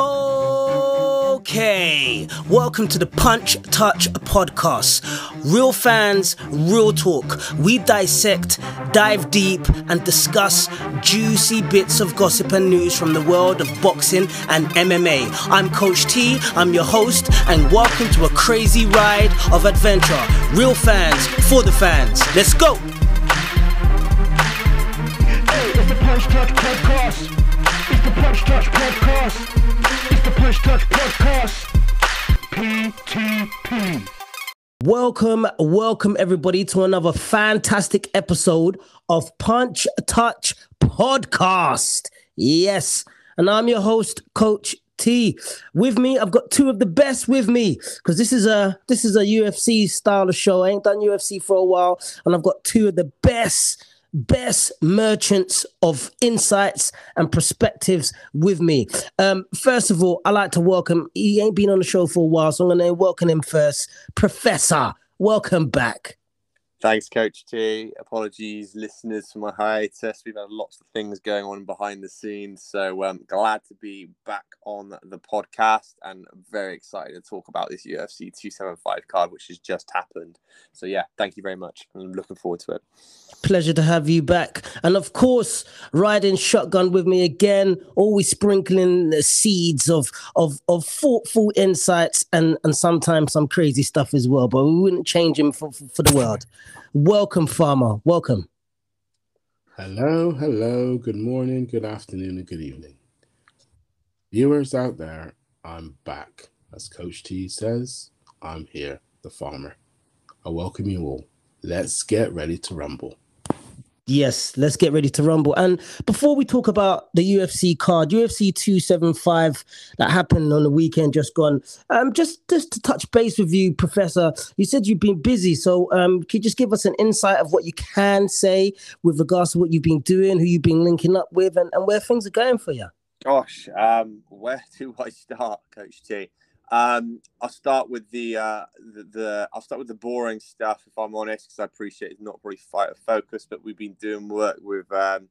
Okay, welcome to the Punch Touch podcast. Real fans, real talk. We dissect, dive deep, and discuss juicy bits of gossip and news from the world of boxing and MMA. I'm Coach T, I'm your host, and welcome to a crazy ride of adventure. Real fans, for the fans. Let's go! Hey, it's the Punch Touch Podcast. It's the Punch Touch Podcast. Punch Touch Podcast. PTP. Welcome, welcome everybody to another fantastic episode of Punch Touch Podcast. Yes, and I'm your host, Coach T. With me, I've got two of the best with me because this is a this is a UFC style of show. I ain't done UFC for a while, and I've got two of the best best merchants of insights and perspectives with me. Um, first of all, I'd like to welcome. He ain't been on the show for a while, so I'm going to welcome him first. Professor, welcome back. Thanks, Coach T. Apologies, listeners, for my hiatus. We've had lots of things going on behind the scenes, so um, glad to be back on the podcast and very excited to talk about this UFC 275 card, which has just happened. So, yeah, thank you very much. I'm looking forward to it. Pleasure to have you back. And of course, riding shotgun with me again, always sprinkling the seeds of of of thoughtful insights and and sometimes some crazy stuff as well. But we wouldn't change him for, for, for the world. Welcome, Farmer. Welcome. Hello, hello, good morning, good afternoon, and good evening. Viewers out there, I'm back. As Coach T says, I'm here, the farmer. I welcome you all. Let's get ready to rumble. Yes, let's get ready to rumble. And before we talk about the UFC card, UFC 275 that happened on the weekend just gone, um, just just to touch base with you, Professor, you said you've been busy. So um, can you just give us an insight of what you can say with regards to what you've been doing, who you've been linking up with, and, and where things are going for you? Gosh, um, where do I start, Coach T? Um, I'll start with the, uh, the, the I'll start with the boring stuff if I'm honest, because I appreciate it's not really fighter focused, but we've been doing work with um,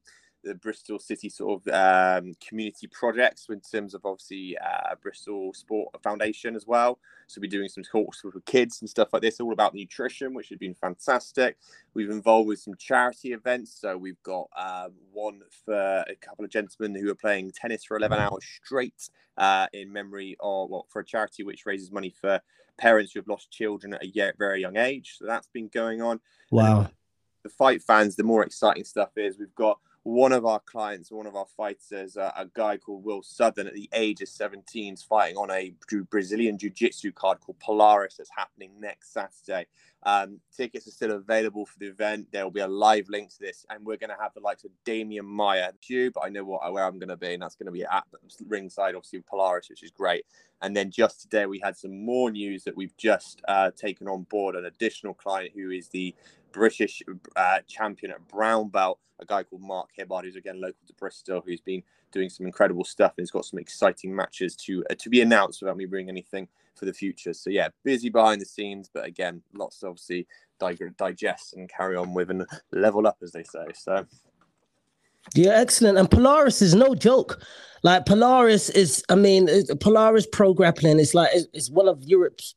the Bristol City sort of um, community projects in terms of obviously uh, Bristol Sport Foundation as well. So we're doing some talks with kids and stuff like this, all about nutrition, which has been fantastic. We've involved with some charity events. So we've got um, one for a couple of gentlemen who are playing tennis for 11 hours straight uh, in memory of well, for a charity which raises money for parents who have lost children at a very young age. So that's been going on. Wow. The fight fans, the more exciting stuff is we've got one of our clients, one of our fighters, uh, a guy called Will Southern, at the age of 17, is fighting on a Brazilian Jiu Jitsu card called Polaris that's happening next Saturday. Um, tickets are still available for the event. There will be a live link to this, and we're going to have the likes of Damian you, but I know what where I'm going to be, and that's going to be at ringside, obviously with Polaris, which is great. And then just today, we had some more news that we've just uh, taken on board an additional client who is the British uh, champion at brown belt, a guy called Mark Hibbard, who's again local to Bristol, who's been doing some incredible stuff and he's got some exciting matches to uh, to be announced without me bringing anything for the future. So yeah, busy behind the scenes, but again, lots to obviously dig- digest and carry on with and level up, as they say. So. Yeah, excellent. And Polaris is no joke. Like Polaris is, I mean, Polaris Pro Grappling is like it's one of Europe's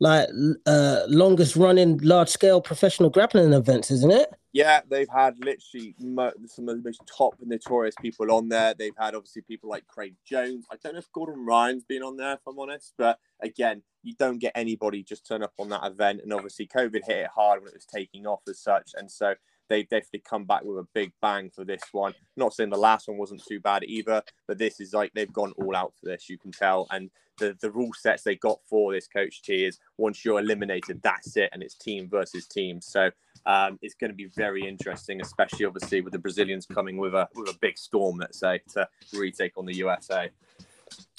like uh longest running large scale professional grappling events, isn't it? Yeah, they've had literally some of the most top notorious people on there. They've had obviously people like Craig Jones. I don't know if Gordon Ryan's been on there, if I'm honest, but again, you don't get anybody just turn up on that event. And obviously, COVID hit it hard when it was taking off as such, and so they've definitely come back with a big bang for this one. Not saying the last one wasn't too bad either, but this is like they've gone all out for this. You can tell, and the the rule sets they got for this coach T is once you're eliminated, that's it, and it's team versus team. So um, it's going to be very interesting, especially obviously with the Brazilians coming with a with a big storm, let's say, to retake on the USA.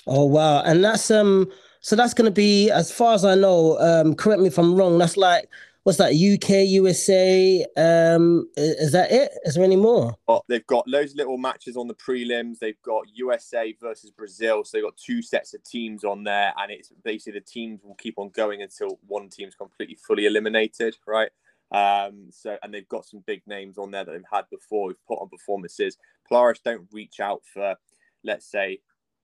Oh wow, and that's um, so that's going to be, as far as I know, um, correct me if I'm wrong. That's like what's that? UK, USA. Um, is that it? Is there any more? Oh, they've got loads of little matches on the prelims. They've got USA versus Brazil, so they've got two sets of teams on there, and it's basically the teams will keep on going until one team's completely fully eliminated, right? Um, so and they've got some big names on there that they've had before. We've put on performances. Polaris don't reach out for, let's say,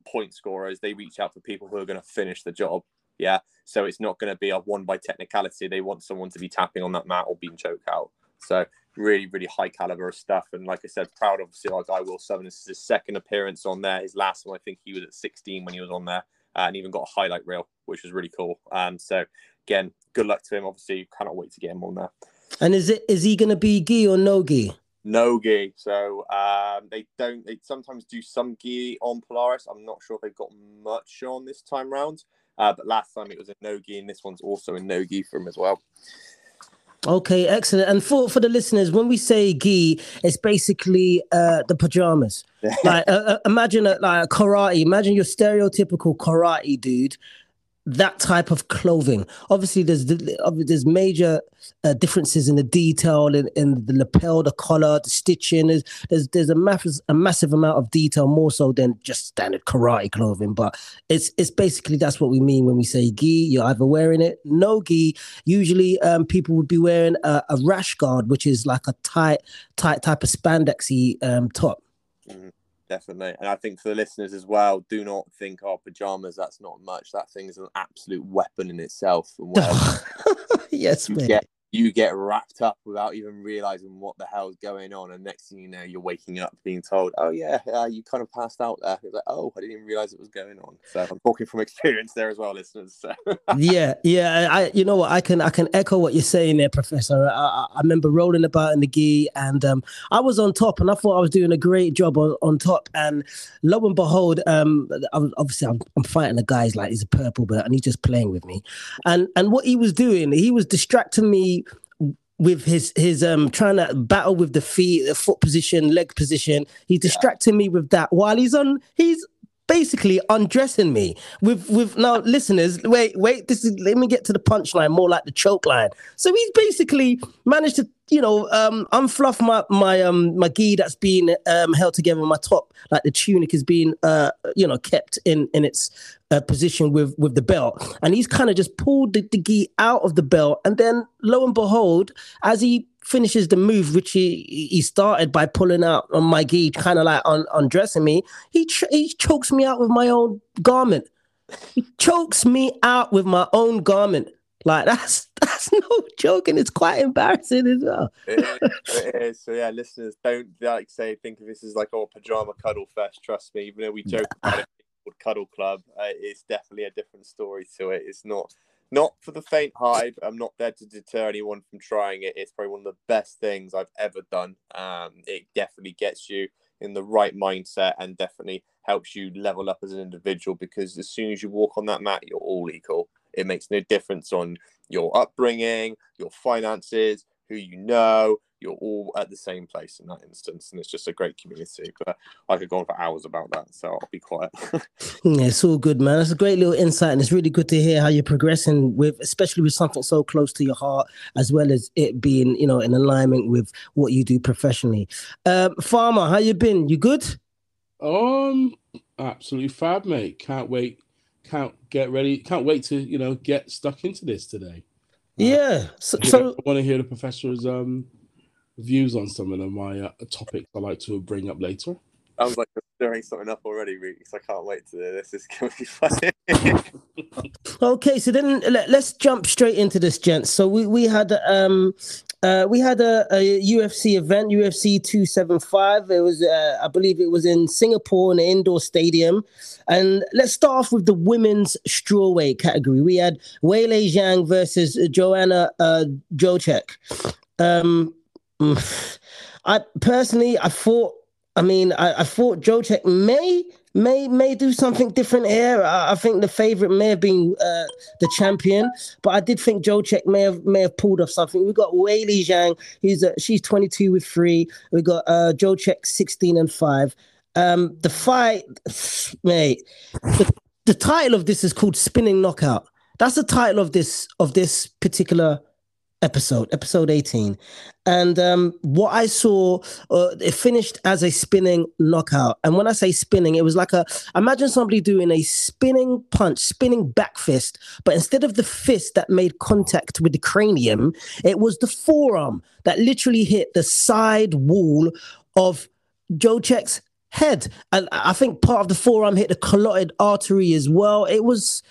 point scorers. They reach out for people who are going to finish the job. Yeah. So it's not going to be a one by technicality. They want someone to be tapping on that mat or being choked out. So really, really high caliber of stuff. And like I said, proud obviously our guy Will Seven. This is his second appearance on there. His last one, I think he was at 16 when he was on there, uh, and even got a highlight reel, which was really cool. Um, so again, good luck to him. Obviously, cannot wait to get him on there. And is it is he going to be gi or no gi? No gi. So um, they don't. They sometimes do some gi on Polaris. I'm not sure if they've got much on this time round. Uh, but last time it was a nogi, and this one's also a nogi for him as well. Okay, excellent. And for for the listeners, when we say gi, it's basically uh, the pajamas. like uh, uh, imagine a, like a karate. Imagine your stereotypical karate dude that type of clothing. Obviously, there's there's major uh, differences in the detail in, in the lapel, the collar, the stitching. There's there's, there's a massive a massive amount of detail, more so than just standard karate clothing. But it's it's basically that's what we mean when we say gi. You're either wearing it, no gi. Usually, um, people would be wearing a, a rash guard, which is like a tight tight type of spandexy um, top. Mm-hmm definitely. And I think for the listeners as well, do not think, oh, pajamas, that's not much. That thing is an absolute weapon in itself. And yes, you man. Get, you get wrapped up without even realizing what the hell's going on. And next thing you know, you're waking up being told, oh, yeah, uh, you kind of passed out there. It's like, oh, I didn't even realize it was going on. So I'm talking from experience there as well, listeners. So. yeah, yeah. I, you know what? I can, I can echo what you're saying there, Professor. I, I remember rolling about in the gi and um, I was on top and I thought I was doing a great job on, on top. And lo and behold, um, I obviously I'm, I'm fighting a guy's like he's a purple belt and he's just playing with me. And, and what he was doing, he was distracting me with his his um trying to battle with the feet, the foot position, leg position. He's distracting yeah. me with that while he's on. He's basically undressing me with with now listeners wait wait this is let me get to the punchline more like the choke line so he's basically managed to you know um unfluff my my um my gi that's been um held together my top like the tunic is being uh you know kept in in its uh, position with with the belt and he's kind of just pulled the, the gi out of the belt and then lo and behold as he finishes the move, which he he started by pulling out on my gi, kind of like on undressing me. He ch- he chokes me out with my own garment. He chokes me out with my own garment. Like that's that's no joking. It's quite embarrassing as well. it, is, it is. So yeah, listeners, don't like say think of this as like oh pajama cuddle fest. Trust me, even though we joke about it called Cuddle Club, uh, it's definitely a different story to it. It's not not for the faint-hearted. I'm not there to deter anyone from trying it. It's probably one of the best things I've ever done. Um, it definitely gets you in the right mindset and definitely helps you level up as an individual because as soon as you walk on that mat, you're all equal. It makes no difference on your upbringing, your finances, who you know, you're all at the same place in that instance and it's just a great community. But i could go on for hours about that so i'll be quiet. Yeah it's all good man. It's a great little insight and it's really good to hear how you're progressing with especially with something so close to your heart as well as it being you know in alignment with what you do professionally. Um farmer how you been? You good? Um absolutely fab mate. Can't wait can't get ready can't wait to you know get stuck into this today uh, yeah so, so i want to hear the professor's um views on some of my uh, topics I like to bring up later. I was like you're stirring something up already, Reeks. I can't wait to this. This is going to be funny. okay, so then let, us jump straight into this, gents. So we we had um uh we had a, a UFC event, UFC two seven five. It was uh, I believe it was in Singapore in an indoor stadium, and let's start off with the women's strawweight category. We had Weili Zhang versus Joanna uh, Jacek. Um. I personally, I thought. I mean, I, I thought Jacek may may may do something different here. I, I think the favorite may have been uh, the champion, but I did think Jacek may have may have pulled off something. We got Weili Zhang, who's uh, she's twenty two with three. We got uh, Jacek sixteen and five. Um, the fight, mate. The, the title of this is called Spinning Knockout. That's the title of this of this particular episode, episode 18. And um, what I saw, uh, it finished as a spinning knockout. And when I say spinning, it was like a imagine somebody doing a spinning punch, spinning back fist, but instead of the fist that made contact with the cranium, it was the forearm that literally hit the side wall of Jacek's head, and I think part of the forearm hit the carotid artery as well. It was,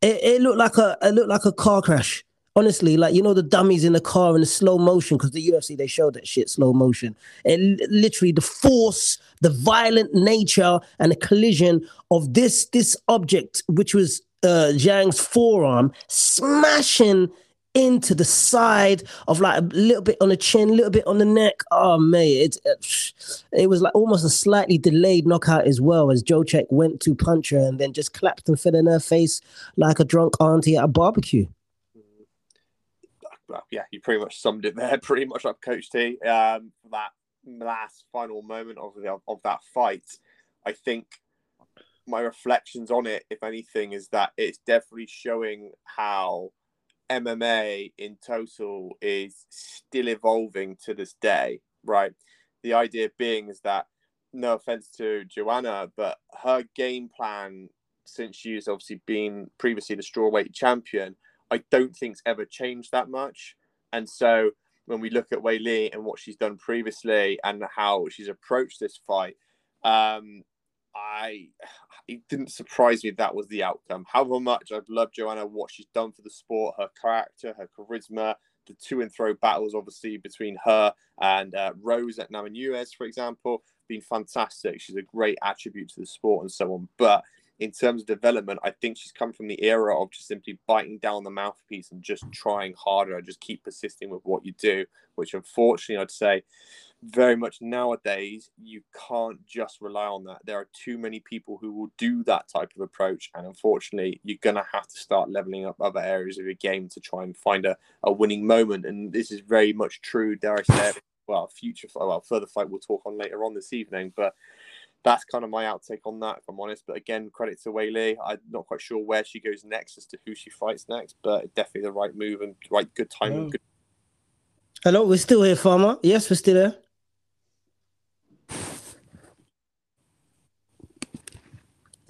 it, it looked like a, it looked like a car crash. Honestly, like you know the dummies in the car in the slow motion because the UFC they showed that shit slow motion. It literally the force, the violent nature, and the collision of this this object, which was uh, Zhang's forearm, smashing into the side of like a little bit on the chin, a little bit on the neck. Oh mate, it, it was like almost a slightly delayed knockout as well as Jacek went to punch her and then just clapped and fell in her face like a drunk auntie at a barbecue. Well, yeah, you pretty much summed it there, pretty much up Coach T. Um, that last final moment of the, of that fight, I think my reflections on it, if anything, is that it's definitely showing how MMA in total is still evolving to this day, right? The idea being is that, no offense to Joanna, but her game plan since she's obviously been previously the strawweight champion, I don't think's ever changed that much. And so when we look at Weili and what she's done previously and how she's approached this fight, um, I it didn't surprise me that was the outcome. However much I've loved Joanna, what she's done for the sport, her character, her charisma, the two and fro battles, obviously between her and uh, Rose at Namajunas, for example, been fantastic. She's a great attribute to the sport and so on. But in terms of development, I think she's come from the era of just simply biting down the mouthpiece and just trying harder, just keep persisting with what you do, which unfortunately I'd say very much nowadays you can't just rely on that. There are too many people who will do that type of approach and unfortunately you're going to have to start leveling up other areas of your game to try and find a, a winning moment and this is very much true dare i say well future well further fight we'll talk on later on this evening but that's kind of my outtake on that if i'm honest but again credit to Weili. i'm not quite sure where she goes next as to who she fights next but definitely the right move and right good time good Hello, we're still here, Farmer. Yes, we're still here.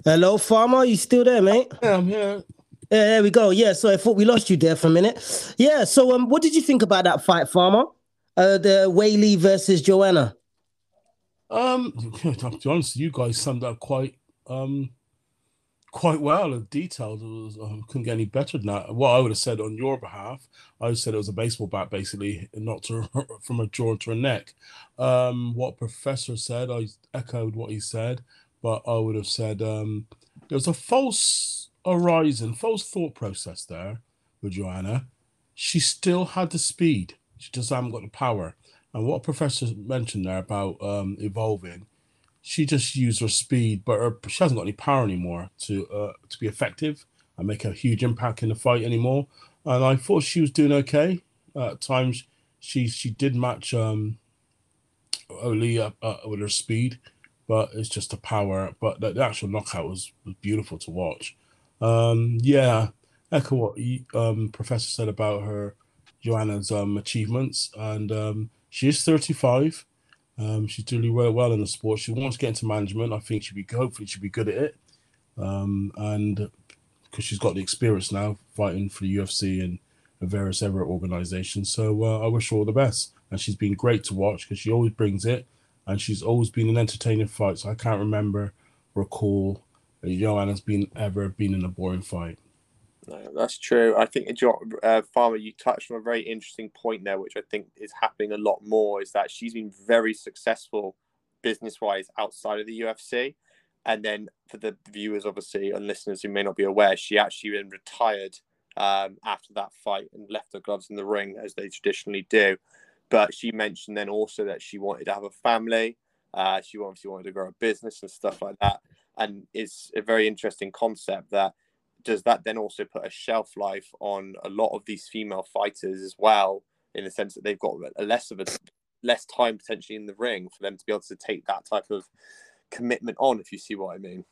Hello, Farmer. You still there, mate? Yeah, I'm here. Yeah, there we go. Yeah, so I thought we lost you there for a minute. Yeah, so um, what did you think about that fight, Farmer? Uh, the Weili versus Joanna. Um, to be honest, you guys summed up quite um quite well and detailed. Um, couldn't get any better than that. What I would have said on your behalf, I would have said it was a baseball bat, basically, not to, from a jaw to a neck. Um, what Professor said, I echoed what he said but I would have said um, there was a false horizon, false thought process there with Joanna. She still had the speed. She just hasn't got the power. And what Professor mentioned there about um, evolving, she just used her speed, but her, she hasn't got any power anymore to uh, to be effective and make a huge impact in the fight anymore. And I thought she was doing okay. Uh, at times, she she did match um, uh, with her speed, but it's just a power. But the, the actual knockout was, was beautiful to watch. Um, yeah, echo what um, Professor said about her, Joanna's um, achievements, and um, she is 35. Um, she's doing really well in the sport. She wants to get into management. I think she'll be hopefully she'll be good at it, um, and because she's got the experience now fighting for the UFC and various other organizations. So uh, I wish her all the best. And she's been great to watch because she always brings it and she's always been an entertaining fight. So I can't remember, recall Joanna's been ever been in a boring fight. No, that's true. I think, uh, Farmer, you touched on a very interesting point there, which I think is happening a lot more. Is that she's been very successful business wise outside of the UFC. And then for the viewers, obviously, and listeners who may not be aware, she actually then retired um, after that fight and left her gloves in the ring as they traditionally do. But she mentioned then also that she wanted to have a family. Uh, she obviously wanted to grow a business and stuff like that. And it's a very interesting concept that does that then also put a shelf life on a lot of these female fighters as well, in the sense that they've got a less of a less time potentially in the ring for them to be able to take that type of commitment on, if you see what I mean.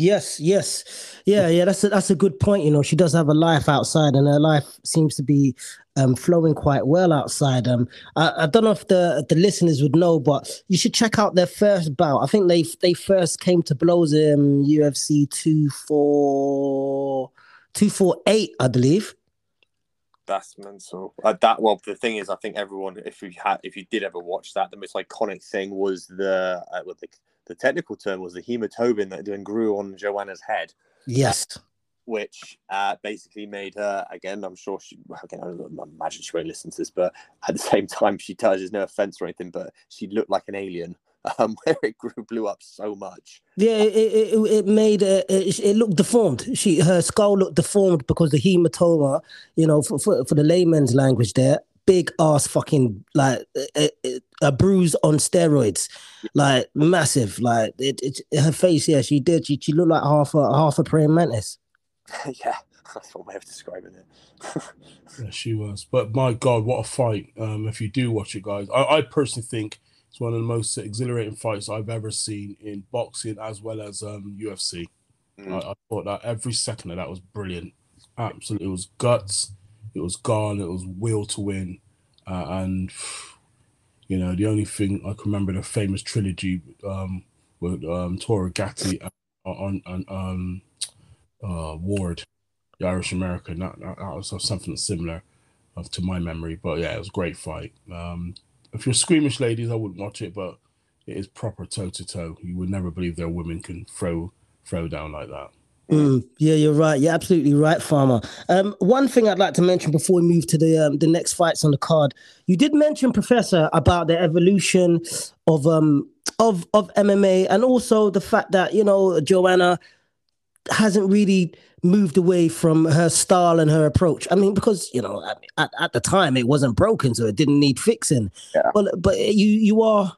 Yes, yes, yeah, yeah. That's a, that's a good point. You know, she does have a life outside, and her life seems to be um, flowing quite well outside. Um, I, I, don't know if the the listeners would know, but you should check out their first bout. I think they they first came to blows in UFC two four two four eight, I believe. That's mental. Uh, that well, the thing is, I think everyone, if you had, if you did ever watch that, the most iconic thing was the uh, what the, the technical term was the hematoma that then grew on Joanna's head, Yes. which uh, basically made her again. I'm sure she again. I imagine she won't listen to this, but at the same time, she does. There's no offense or anything, but she looked like an alien. Um, where it grew blew up so much. Yeah, it it, it, it made uh, it, it looked deformed. She her skull looked deformed because the hematoma, you know, for for, for the layman's language, there, big ass fucking like a, a, a bruise on steroids, like massive. Like it, it, her face, yeah, she did. She she looked like half a half a praying mantis. yeah, that's one way of describing it. Yeah, she was. But my God, what a fight! Um, if you do watch it, guys, I, I personally think it's one of the most exhilarating fights I've ever seen in boxing as well as um, UFC. Mm. I, I thought that every second of that was brilliant. Absolutely, it was guts, it was gone, it was will to win, uh, and you know the only thing I can remember the famous trilogy um, with um, Arturo Gatti on on um, uh, Ward, the Irish American. That, that, that was something similar uh, to my memory, but yeah, it was a great fight. Um, if you're squeamish ladies, I wouldn't watch it, but it is proper toe to toe. You would never believe their women can throw throw down like that. Mm, yeah, you're right. You're absolutely right, Farmer. Um, one thing I'd like to mention before we move to the um, the next fights on the card, you did mention, Professor, about the evolution of um of of MMA and also the fact that you know Joanna hasn't really moved away from her style and her approach. I mean, because you know, at, at the time it wasn't broken, so it didn't need fixing. Yeah. But but you you are,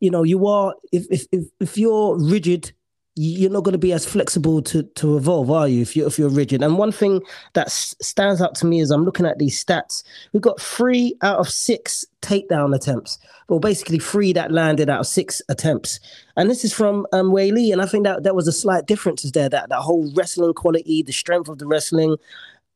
you know, you are if if if, if you're rigid you're not going to be as flexible to to evolve, are you? If you if you're rigid. And one thing that s- stands out to me is I'm looking at these stats. We've got three out of six takedown attempts. Well, basically three that landed out of six attempts. And this is from um, Weili. And I think that that was a slight difference there. That that whole wrestling quality, the strength of the wrestling.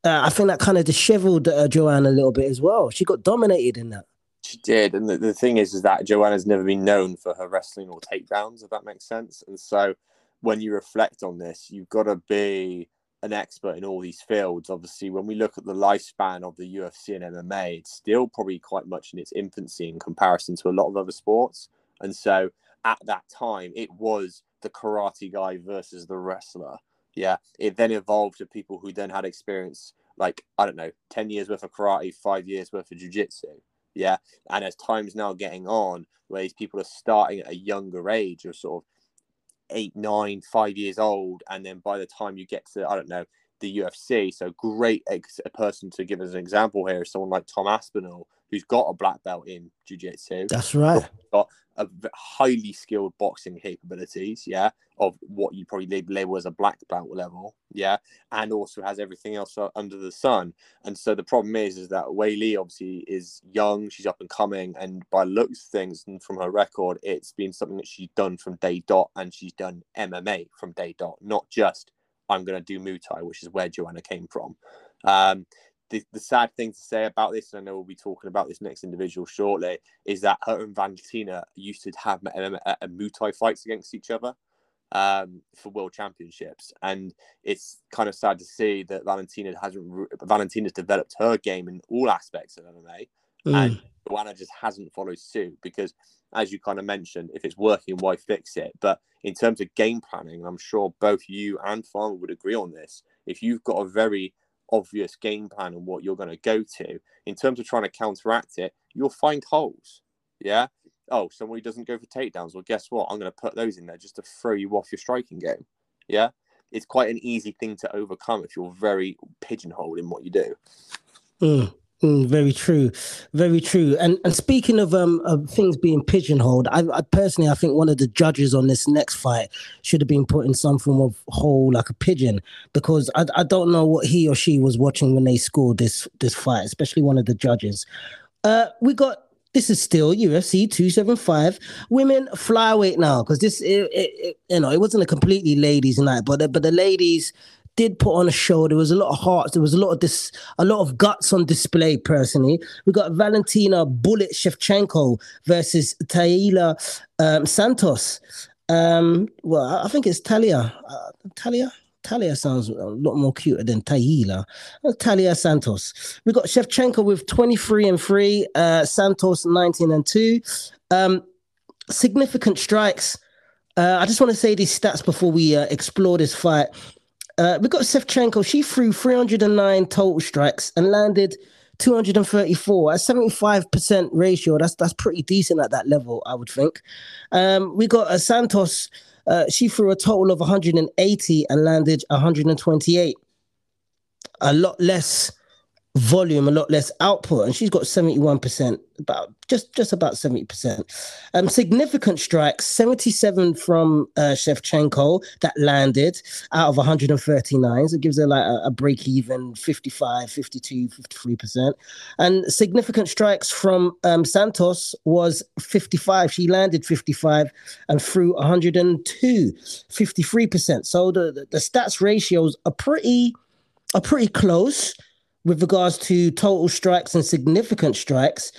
Uh, I think that kind of disheveled uh, Joanne a little bit as well. She got dominated in that. She did, and the, the thing is, is that Joanna's never been known for her wrestling or takedowns, if that makes sense. And so, when you reflect on this, you've got to be an expert in all these fields. Obviously, when we look at the lifespan of the UFC and MMA, it's still probably quite much in its infancy in comparison to a lot of other sports. And so, at that time, it was the karate guy versus the wrestler. Yeah, it then evolved to people who then had experience, like I don't know, ten years worth of karate, five years worth of jujitsu. Yeah, and as time's now getting on, where these people are starting at a younger age, or sort of eight, nine, five years old, and then by the time you get to I don't know the UFC, so great ex- a person to give us an example here is someone like Tom Aspinall, who's got a black belt in jiu-jitsu, That's right. got a highly skilled boxing capabilities, yeah, of what you probably label as a black belt level, yeah, and also has everything else under the sun. And so the problem is, is that Weili obviously is young, she's up and coming, and by looks of things and from her record, it's been something that she's done from day dot, and she's done MMA from day dot, not just I'm going to do Muay Thai, which is where Joanna came from. Um, the, the sad thing to say about this, and I know we'll be talking about this next individual shortly, is that her and Valentina used to have um, uh, Muay Thai fights against each other um, for world championships, and it's kind of sad to see that Valentina hasn't re- Valentina's developed her game in all aspects of MMA, and Mm. Joanna just hasn't followed suit because, as you kind of mentioned, if it's working, why fix it? But in terms of game planning, I'm sure both you and Farmer would agree on this. If you've got a very obvious game plan on what you're going to go to, in terms of trying to counteract it, you'll find holes. Yeah. Oh, somebody doesn't go for takedowns. Well, guess what? I'm going to put those in there just to throw you off your striking game. Yeah. It's quite an easy thing to overcome if you're very pigeonholed in what you do. Mm, mm, very true, very true. And and speaking of um of things being pigeonholed, I, I personally I think one of the judges on this next fight should have been put in some form of hole like a pigeon because I I don't know what he or she was watching when they scored this this fight, especially one of the judges. Uh, we got. This is still UFC 275 women flyweight now because this it, it, it, you know it wasn't a completely ladies night but the, but the ladies did put on a show. There was a lot of hearts. There was a lot of this, a lot of guts on display. Personally, we got Valentina Bullet Shevchenko versus Taila um, Santos. Um, well, I I think it's Talia. Uh, Talia. Talia sounds a lot more cuter than Taila. Uh, Talia Santos. We got Shevchenko with 23 and 3, uh, Santos 19 and 2. Um, significant strikes. Uh, I just want to say these stats before we uh, explore this fight. Uh, we got Shevchenko. She threw 309 total strikes and landed 234 at 75% ratio. That's that's pretty decent at that level, I would think. Um, we got a Santos. Uh, she threw a total of 180 and landed 128. A lot less volume, a lot less output, and she's got 71%, about just just about 70%. Um, significant strikes, 77 from uh, Shevchenko that landed out of 139. So it gives her like a, a break even 55, 52, 53%. And significant strikes from um, Santos was 55. She landed 55 and threw 102, 53%. So the, the, the stats ratios are pretty are pretty close with regards to total strikes and significant strikes.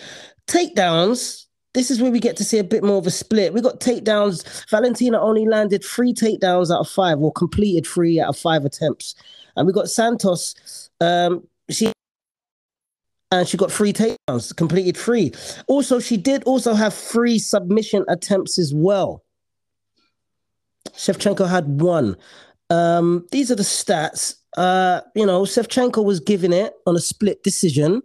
Takedowns, this is where we get to see a bit more of a split. We got takedowns. Valentina only landed three takedowns out of five, or completed three out of five attempts. And we got Santos. Um, she and she got three takedowns, completed three. Also, she did also have three submission attempts as well. Shevchenko had one. Um, these are the stats. Uh, you know, Shevchenko was giving it on a split decision.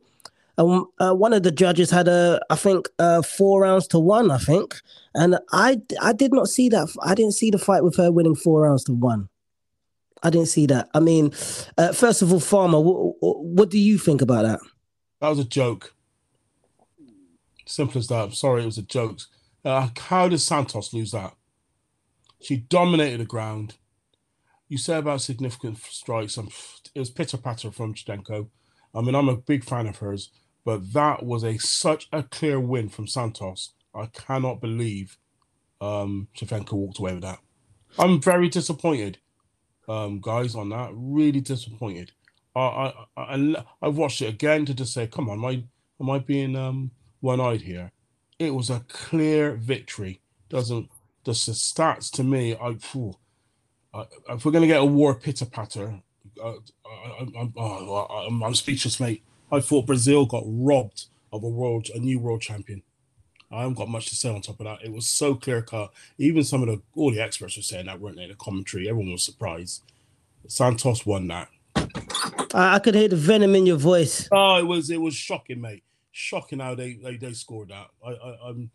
Um, uh, one of the judges had a, I think, uh, four rounds to one. I think, and I, I did not see that. I didn't see the fight with her winning four rounds to one. I didn't see that. I mean, uh, first of all, Farmer, what, what do you think about that? That was a joke. Simple as that. I'm sorry, it was a joke. Uh, how did Santos lose that? She dominated the ground you say about significant strikes, and it was pitter patter from Shevchenko. I mean, I'm a big fan of hers, but that was a such a clear win from Santos. I cannot believe um, Shevchenko walked away with that. I'm very disappointed, um, guys, on that. Really disappointed. I, I, I, I watched it again to just say, come on, am I, am I being um, one-eyed here? It was a clear victory. Doesn't just the stats to me? I, phew, uh, if we're going to get a war pitter patter, uh, I, am oh, I'm, I'm speechless, mate. I thought Brazil got robbed of a world, a new world champion. I haven't got much to say on top of that. It was so clear cut. Even some of the all the experts were saying that, weren't they? The commentary, everyone was surprised. Santos won that. I could hear the venom in your voice. Oh, it was it was shocking, mate. Shocking how they they, they scored that. I, I I'm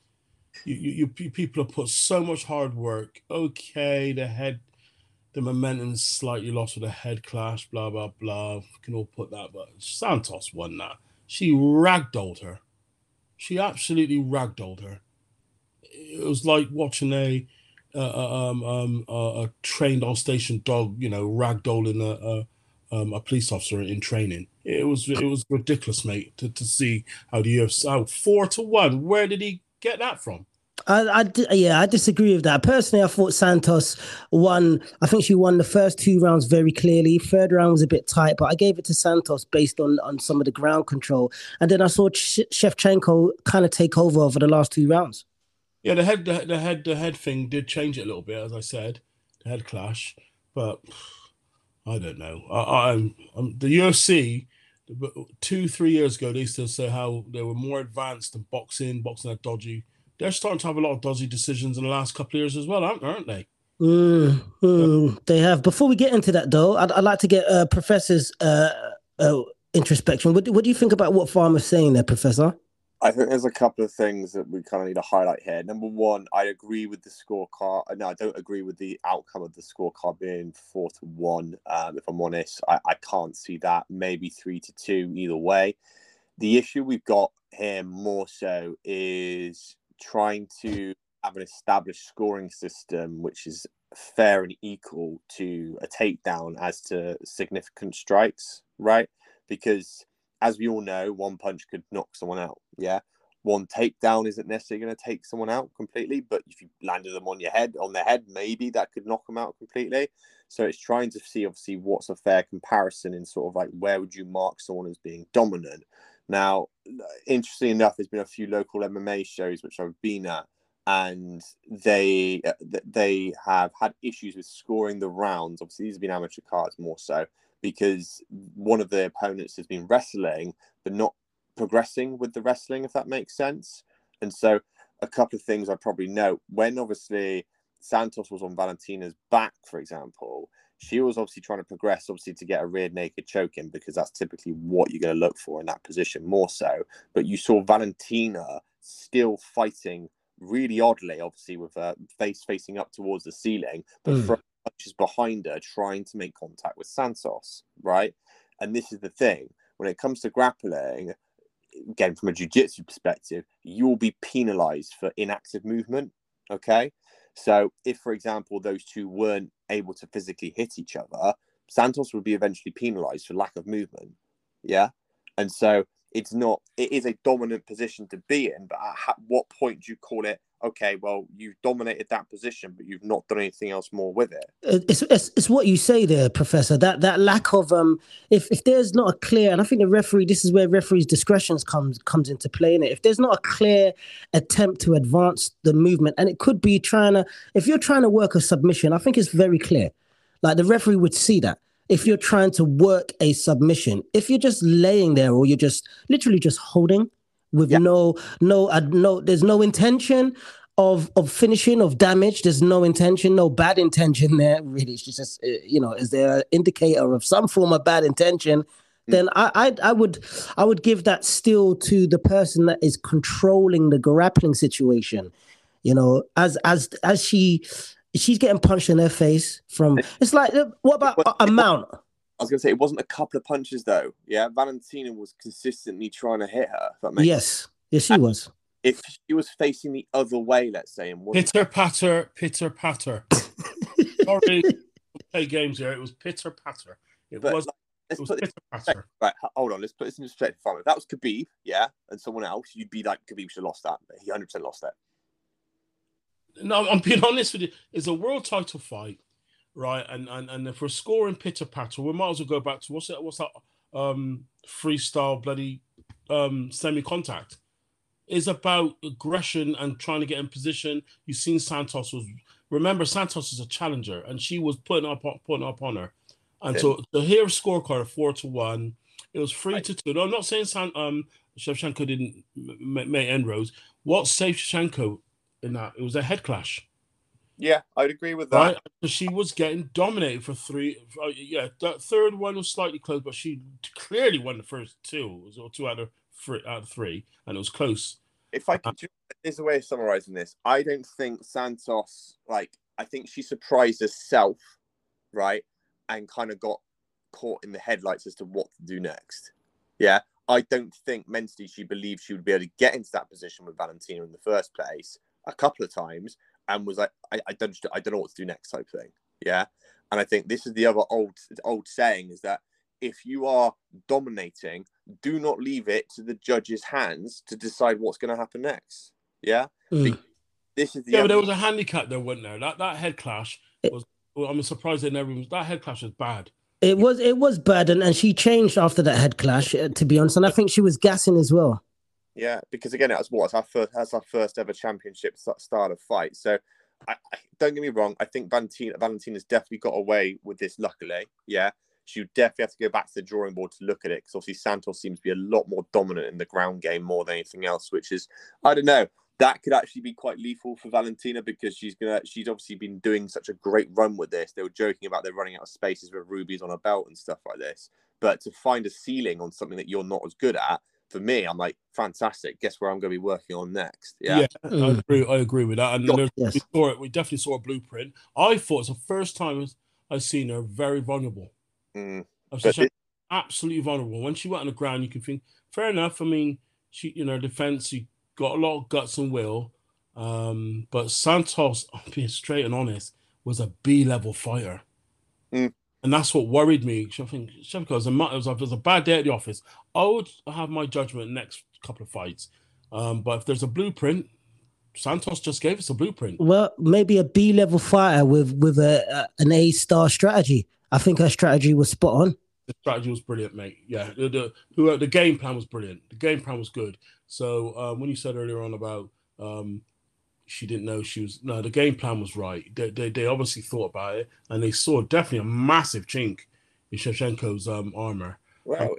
you, you, you people have put so much hard work. Okay, the head the momentum's slightly lost with a head clash, blah, blah, blah. We can all put that, but Santos won that. She ragdolled her. She absolutely ragdolled her. It was like watching a uh, um, um, uh, a trained Alsatian dog, you know, ragdolling a, a, um, a police officer in training. It was it was ridiculous, mate, to, to see how the UFC how four to one. Where did he get that from? I, I, yeah, I disagree with that. Personally, I thought Santos won. I think she won the first two rounds very clearly. Third round was a bit tight, but I gave it to Santos based on on some of the ground control. And then I saw Shevchenko kind of take over over the last two rounds. Yeah, the head, the, the head, the head thing did change it a little bit, as I said, the head clash. But I don't know. I, I'm, I'm the UFC two, three years ago, they used to say how they were more advanced than boxing. Boxing had dodgy they're starting to have a lot of dodgy decisions in the last couple of years as well, aren't, aren't they? Mm, mm, they have. Before we get into that, though, I'd, I'd like to get uh, Professor's uh, uh, introspection. What, what do you think about what Farmer's saying there, Professor? I think there's a couple of things that we kind of need to highlight here. Number one, I agree with the scorecard. Uh, no, I don't agree with the outcome of the scorecard being four to one. Um, if I'm honest, I, I can't see that. Maybe three to two, either way. The issue we've got here more so is trying to have an established scoring system which is fair and equal to a takedown as to significant strikes, right? Because as we all know, one punch could knock someone out. Yeah. One takedown isn't necessarily going to take someone out completely, but if you landed them on your head, on their head, maybe that could knock them out completely. So it's trying to see, obviously, what's a fair comparison in sort of like where would you mark someone as being dominant now, interestingly enough, there's been a few local MMA shows which I've been at and they uh, they have had issues with scoring the rounds. Obviously, these have been amateur cards more so because one of the opponents has been wrestling but not progressing with the wrestling, if that makes sense. And so, a couple of things I probably note when obviously Santos was on Valentina's back, for example, she was obviously trying to progress, obviously, to get a rear naked choke in because that's typically what you're going to look for in that position more so. But you saw Valentina still fighting really oddly, obviously, with her face facing up towards the ceiling, but Mm. punches behind her, trying to make contact with Santos, right? And this is the thing when it comes to grappling, again, from a jiu jitsu perspective, you will be penalized for inactive movement, okay? So, if, for example, those two weren't able to physically hit each other, Santos would be eventually penalized for lack of movement. Yeah. And so it's not, it is a dominant position to be in, but at ha- what point do you call it, okay, well, you've dominated that position, but you've not done anything else more with it? it's, it's it's what you say there, Professor. That that lack of um, if if there's not a clear, and I think the referee, this is where referee's discretion comes comes into play in it. If there's not a clear attempt to advance the movement, and it could be trying to, if you're trying to work a submission, I think it's very clear. Like the referee would see that. If you're trying to work a submission, if you're just laying there or you're just literally just holding with Yeah. no no uh, no, there's no intention of of finishing of damage. There's no intention, no bad intention there. Really, it's just uh, you know, is there an indicator of some form of bad intention? Then I, I I would I would give that still to the person that is controlling the grappling situation. You know, as as as she she's getting punched in her face from. It's like what about But- a, a mount? I was going to say, it wasn't a couple of punches, though. Yeah. Valentina was consistently trying to hit her. That makes Yes, yes, she was. If she was facing the other way, let's say, and Pitter patter, pitter patter. Sorry, play games here. It was pitter patter. It But was. like, let's put this pitter patter. right. Hold on, let's put this in perspective. Fine. If that was Khabib, yeah, and someone else, you'd be like, Khabib should have lost that. He 100 percent lost that. No, I'm being honest with you. It's a world title fight, right? And and and if we're scoring pitter patter, we might as well go back to what's that? What's that? Um, freestyle bloody um semi contact. Is about aggression and trying to get in position. You've seen Santos was remember Santos is a challenger, and she was putting up putting up on her. And Yeah. so hear a scorecard four to one, it was three Right. to two. No, I'm not saying San, um Shevchenko didn't make end rows. What saved Shevchenko in that? It was a head clash. Yeah, I'd agree with that. Right, she was getting dominated for three. uh, yeah, that third one was slightly close, but she clearly won the first two. It was or two out of three, out of three, and it was close. If I could, there's a way of summarizing this. I don't think Santos, like, I think she surprised herself, right, and kind of got caught in the headlights as to what to do next. Yeah, I don't think mentally she believed she would be able to get into that position with Valentina in the first place a couple of times, and was like, I, I don't, I don't know what to do next type thing. Yeah, and I think this is the other old old saying is that if you are dominating, do not leave it to the judge's hands to decide what's going to happen next. Yeah, Mm. this is the Yeah, but there was a handicap there, wasn't there? That that head clash was. Well, I'm surprised they never. That head clash was bad. It was it was bad, and, and she changed after that head clash. uh, To be honest, and I think she was gassing as well. Yeah, because again, it was what our first, that's our first ever championship st- style of fight. So, I, I don't get me wrong, I think Valentina Valentina's definitely got away with this. Luckily, yeah, she would definitely have to go back to the drawing board to look at it because obviously Santos seems to be a lot more dominant in the ground game more than anything else, which is I don't know. That could actually be quite lethal for Valentina because she's gonna. She's obviously been doing such a great run with this. They were joking about they're running out of spaces with rubies on a belt and stuff like this. But to find a ceiling on something that you're not as good at, for me, I'm like, fantastic. Guess where I'm going to be working on next? Yeah. I Mm. agree. I agree with that. And Sure. there's- Yes. we saw it. We definitely saw a blueprint. I thought it's the first time I've seen her very vulnerable. Mm. I've But it- absolutely vulnerable. When she went on the ground, you can think, fair enough. I mean, she, you know, defense, she got a lot of guts and will. Um, but Santos, being straight and honest, was a B level fighter. Mm. And that's what worried me. I think Shevko was a, it was a, it was a bad day at the office. I would have my judgment next couple of fights. Um, but if there's a blueprint, Santos just gave us a blueprint. Well, maybe a B level fighter with with a, a an A star strategy. I think her strategy was spot on. The strategy was brilliant, mate. Yeah, the the, who, the game plan was brilliant. The game plan was good. So um, when you said earlier on about um, she didn't know she was. No, the game plan was right. They, they, they obviously thought about it and they saw definitely a massive chink in Shevchenko's um, armor. Well,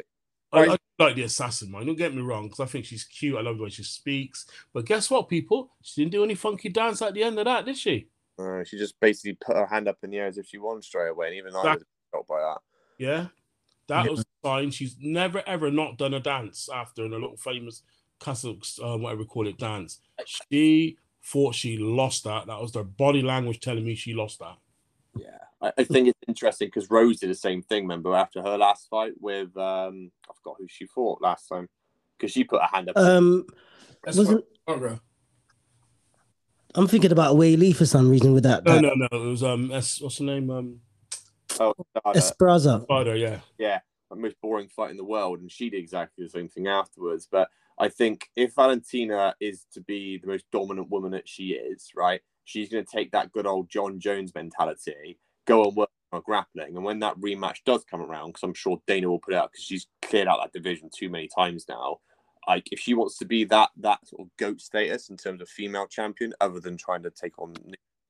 I, Right. I like the assassin, man. Don't get me wrong, because I think she's cute. I love the way she speaks. But guess what, people? She didn't do any funky dance at the end of that, did she? uh, she just basically put her hand up in the air as if she won straight away, and even I was shocked by that. Yeah. That Yeah. was fine. She's never ever not done a dance after in a little famous castle, uh, whatever we call it, dance. She thought she lost that. That was their body language telling me she lost that. Yeah, I, I think it's interesting because Rose did the same thing. Remember after her last fight with um, I forgot who she fought last time because she put her hand up. Um, wasn't I'm thinking about Weili for some reason with that. No, that no, no. It was um, S, what's the name? Um, oh, Sada. Esparza. Spider. Yeah. yeah, the most boring fight in the world, and she did exactly the same thing afterwards. But I think if Valentina is to be the most dominant woman that she is, right, she's going to take that good old Jon Jones mentality, go and work on grappling, and when that rematch does come around, because I'm sure Dana will put it out because she's cleared out that division too many times now. Like if she wants to be that that sort of goat status in terms of female champion, other than trying to take on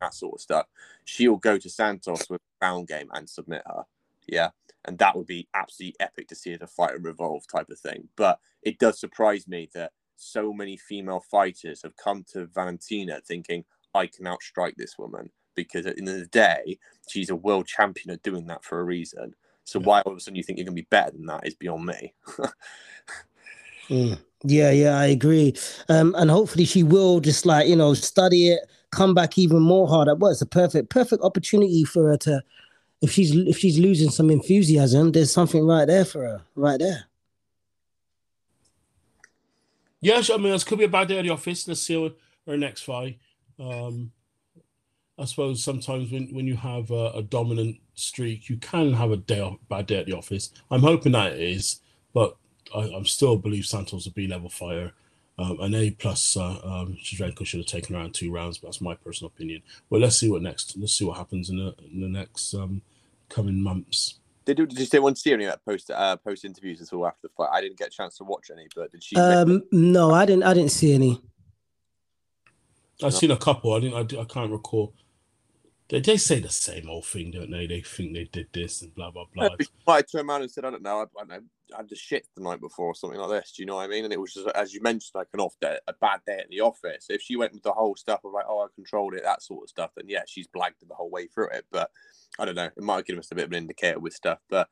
that sort of stuff, she'll go to Santos with a ground game and submit her. Yeah and that would be absolutely epic to see as a fighter revolve type of thing. But it does surprise me that so many female fighters have come to Valentina thinking, I can outstrike this woman because at the end of the day, she's a world champion at doing that for a reason. So Yeah. why all of a sudden you think you're gonna be better than that is beyond me. Mm. Yeah, yeah, I agree. Um, and hopefully she will just like you know study it, come back even more harder. Well, it's a perfect, perfect opportunity for her to, if she's if she's losing some enthusiasm, there's something right there for her, right there. Yes, I mean, this could be a bad day at the office. Let's see her, next fight. Um, I suppose sometimes when, when you have a, a dominant streak, you can have a day off, bad day at the office. I'm hoping that it is, but I, I'm still believe Santos a B level fighter. Um, an A plus uh, um, should have taken around two rounds, but that's my personal opinion. Well, let's see what next. Let's see what happens in the in the next um, coming months. did, did you say want to see any of that post uh, post interviews at all after the fight? I didn't get a chance to watch any, but did she? Um, no, I didn't. I didn't see any. I've seen a couple. I didn't. I, di- I can't recall. They, they say the same old thing, don't they? They think they did this and blah blah blah. Have turned around and said, I don't know, I, I, know, I had the shit the night before or something like this. Do you know what I mean? And it was just, as you mentioned, like an off day, a bad day at the office. If she went with the whole stuff of like, oh, I controlled it, that sort of stuff, then yeah, she's blagged the whole way through it. But I don't know, it might have given us a bit of an indicator with stuff. But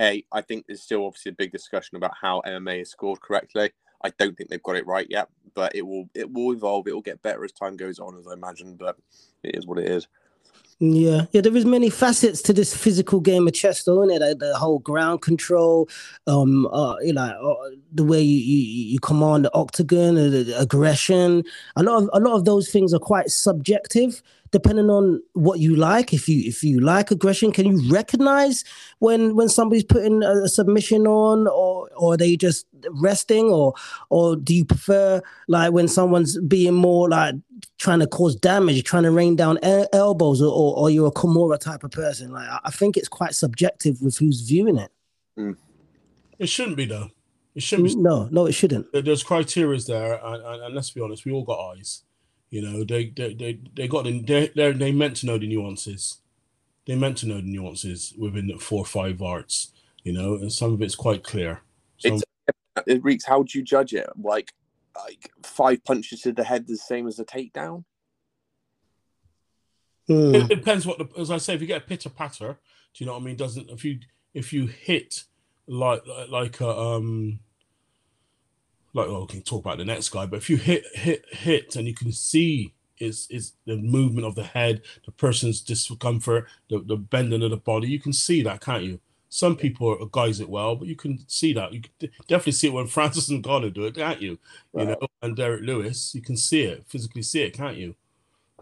A, I think there's still obviously a big discussion about how MMA is scored correctly. I don't think they've got it right yet, but it will it will evolve. It will get better as time goes on, as I imagine. But it is what it is. Yeah, yeah. There is many facets to this physical game of chess, though, isn't it? The, the whole ground control, um, uh, you know, uh, the way you, you you command the octagon, uh, the, the aggression. A lot of a lot of those things are quite subjective, depending on what you like. If you if you like aggression, can you recognize when when somebody's putting a, submission on, or or are they just resting, or or do you prefer like when someone's being more like trying to cause damage, trying to rain down el- elbows, or, or, or you're a Kimura type of person. Like I- think it's quite subjective with who's viewing it. Mm. It shouldn't be though. It shouldn't be. No, no, it shouldn't. There's criteria there, and, and, and let's be honest, we all got eyes. You know, they they they, they got the, they they they meant to know the nuances. They meant to know the nuances within the four or five arts. You know, and some of it's quite clear. Some, It's it reeks. How do you judge it? Like, like five punches to the head, the same as a takedown. Hmm. it depends what the as I say. If you get a pitter patter, do you know what I mean? Doesn't if you if you hit like like a um like well, we can talk about the next guy, but if you hit hit hit and you can see is is the movement of the head, the person's discomfort, the, the bending of the body, you can see that, can't you? Some people are guys it well, but you can see that. You can definitely see it when Francis and Ngannou do it, can't you? You know, and Derrick Lewis, you can see it, physically see it, can't you?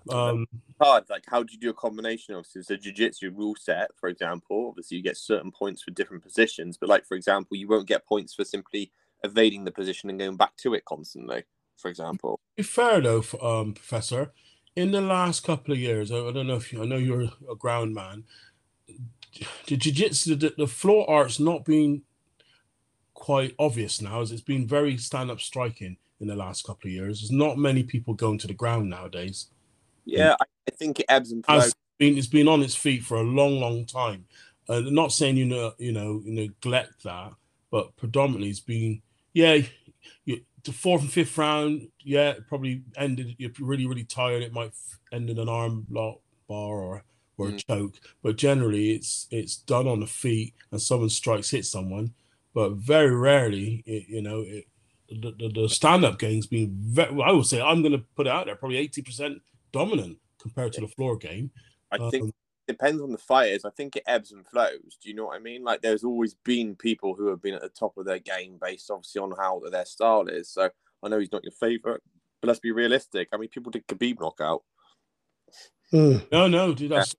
Um, hard. Like, how do you do a combination of the jiu-jitsu rule set, for example? Obviously, you get certain points for different positions, but like for example, you won't get points for simply evading the position and going back to it constantly. For example, be fair though, um, Professor. In the last couple of years, I, I don't know if you, I know you're a ground man. The jiu-jitsu, the, the floor art's not been quite obvious now, as it's been very stand-up striking in the last couple of years. There's not many people going to the ground nowadays. Yeah, I, I think it ebbs and flows. Been it's been on its feet for a long, long time. Uh, not saying you know you know you neglect that, but predominantly it's been yeah. You, the fourth and fifth round, yeah, it probably ended. You're really, really tired. It might end in an arm lock bar or or a Mm. choke, but generally it's it's done on the feet and someone strikes hit someone. But very rarely, it, you know, it, the, the, the stand up game's been. Very, I would say I'm going to put it out there probably eighty percent dominant compared to the floor game. I think Um, depends on the fighters. I think it ebbs and flows. Do you know what I mean? Like there's always been people who have been at the top of their game based obviously on how their style is. So I know he's not your favorite, but let's be realistic. I mean, people did Khabib knockout. Mm. No, no, dude, that's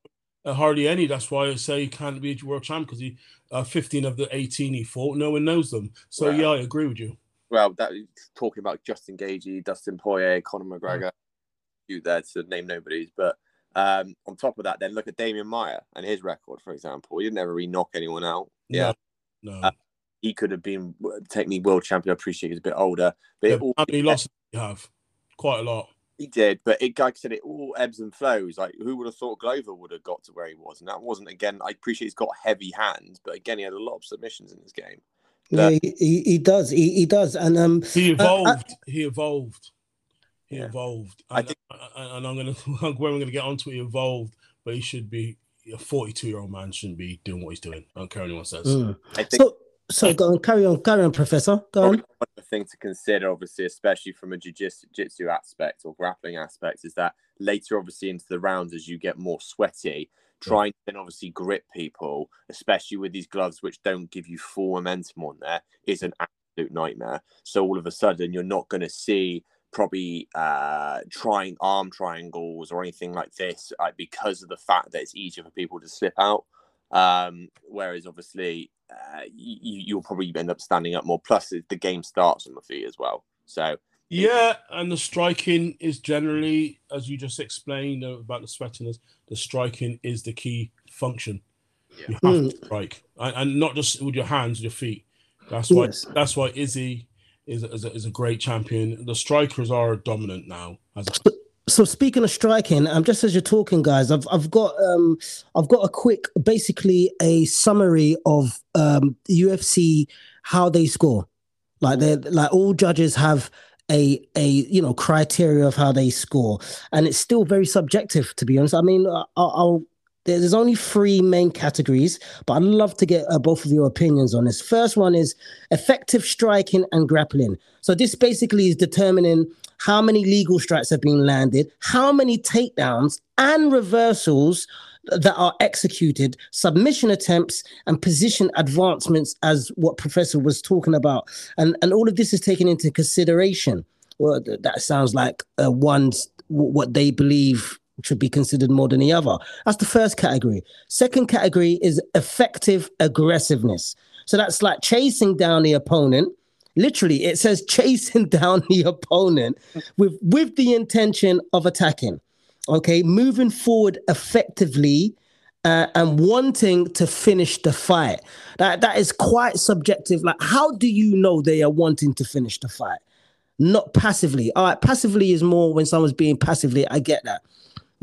uh, hardly any. That's why I say he can't be a world champ because he, uh, 15 of the 18 he fought, no one knows them. So Right. yeah, I agree with you. Well, that talking about Justin Gaethje, Dustin Poirier, Conor McGregor, you there to name nobody's, but um, on top of that, then look at Demian Maia and his record, for example. He didn't ever really knock anyone out. Yeah, no. Uh, he could have been technically world champion. I appreciate he's a bit older, but Yeah, it all, how many losses have? Quite a lot. He did, but it, like I said, it all ebbs and flows. Like, who would have thought Glover would have got to where he was? And that wasn't, again, I appreciate he's got heavy hands, but again, he had a lot of submissions in his game. Yeah, he, he, he does. He, he does. And um, He Uh, evolved. he evolved. He Yeah. evolved. I And, think- uh, uh, uh, and I'm gonna when we're gonna get onto it, involved, but he should be a 42 year old man shouldn't be doing what he's doing. I don't care what anyone says. mm. I think so so go on, carry on, carry on, Professor. Go on. one other thing to consider, obviously, especially from a jiu-jitsu aspect or grappling aspect, is that later, obviously, into the rounds as you get more sweaty, trying to then obviously grip people, especially with these gloves which don't give you full momentum on there, is an absolute nightmare. So all of a sudden, you're not going to see probably uh trying arm triangles or anything like this like because of the fact that it's easier for people to slip out um whereas obviously uh, you, you'll probably end up standing up more plus the game starts on the feet as well so Yeah, and the striking is generally, as you just explained about the sweatiness, the striking is the key function. Yeah. You have Mm. to strike, and, and not just with your hands, with your feet. That's why. Yes. That's why Izzy is, is, a, is a great champion. The strikers are dominant now. As a, So speaking of striking, um, just as you're talking, guys, I've I've got um I've got a quick, basically a summary of um UFC how they score. Like they like all judges have a a you know criteria of how they score, and it's still very subjective to be honest. I mean, I- I'll, I'll there's only three main categories, but I'd love to get uh, both of your opinions on this. First one is effective striking and grappling. So this basically is determining how many legal strikes have been landed, how many takedowns and reversals that are executed, submission attempts and position advancements, as what Professor was talking about, and and all of this is taken into consideration. Well, that sounds like uh, one's what they believe should be considered more than the other. That's the first category. Second category is effective aggressiveness. So that's like chasing down the opponent. Literally, it says chasing down the opponent with with the intention of attacking. Okay, moving forward effectively uh, and wanting to finish the fight. That that is quite subjective. Like, how do you know they are wanting to finish the fight? Not passively. All right, passively is more when someone's being passively. I get that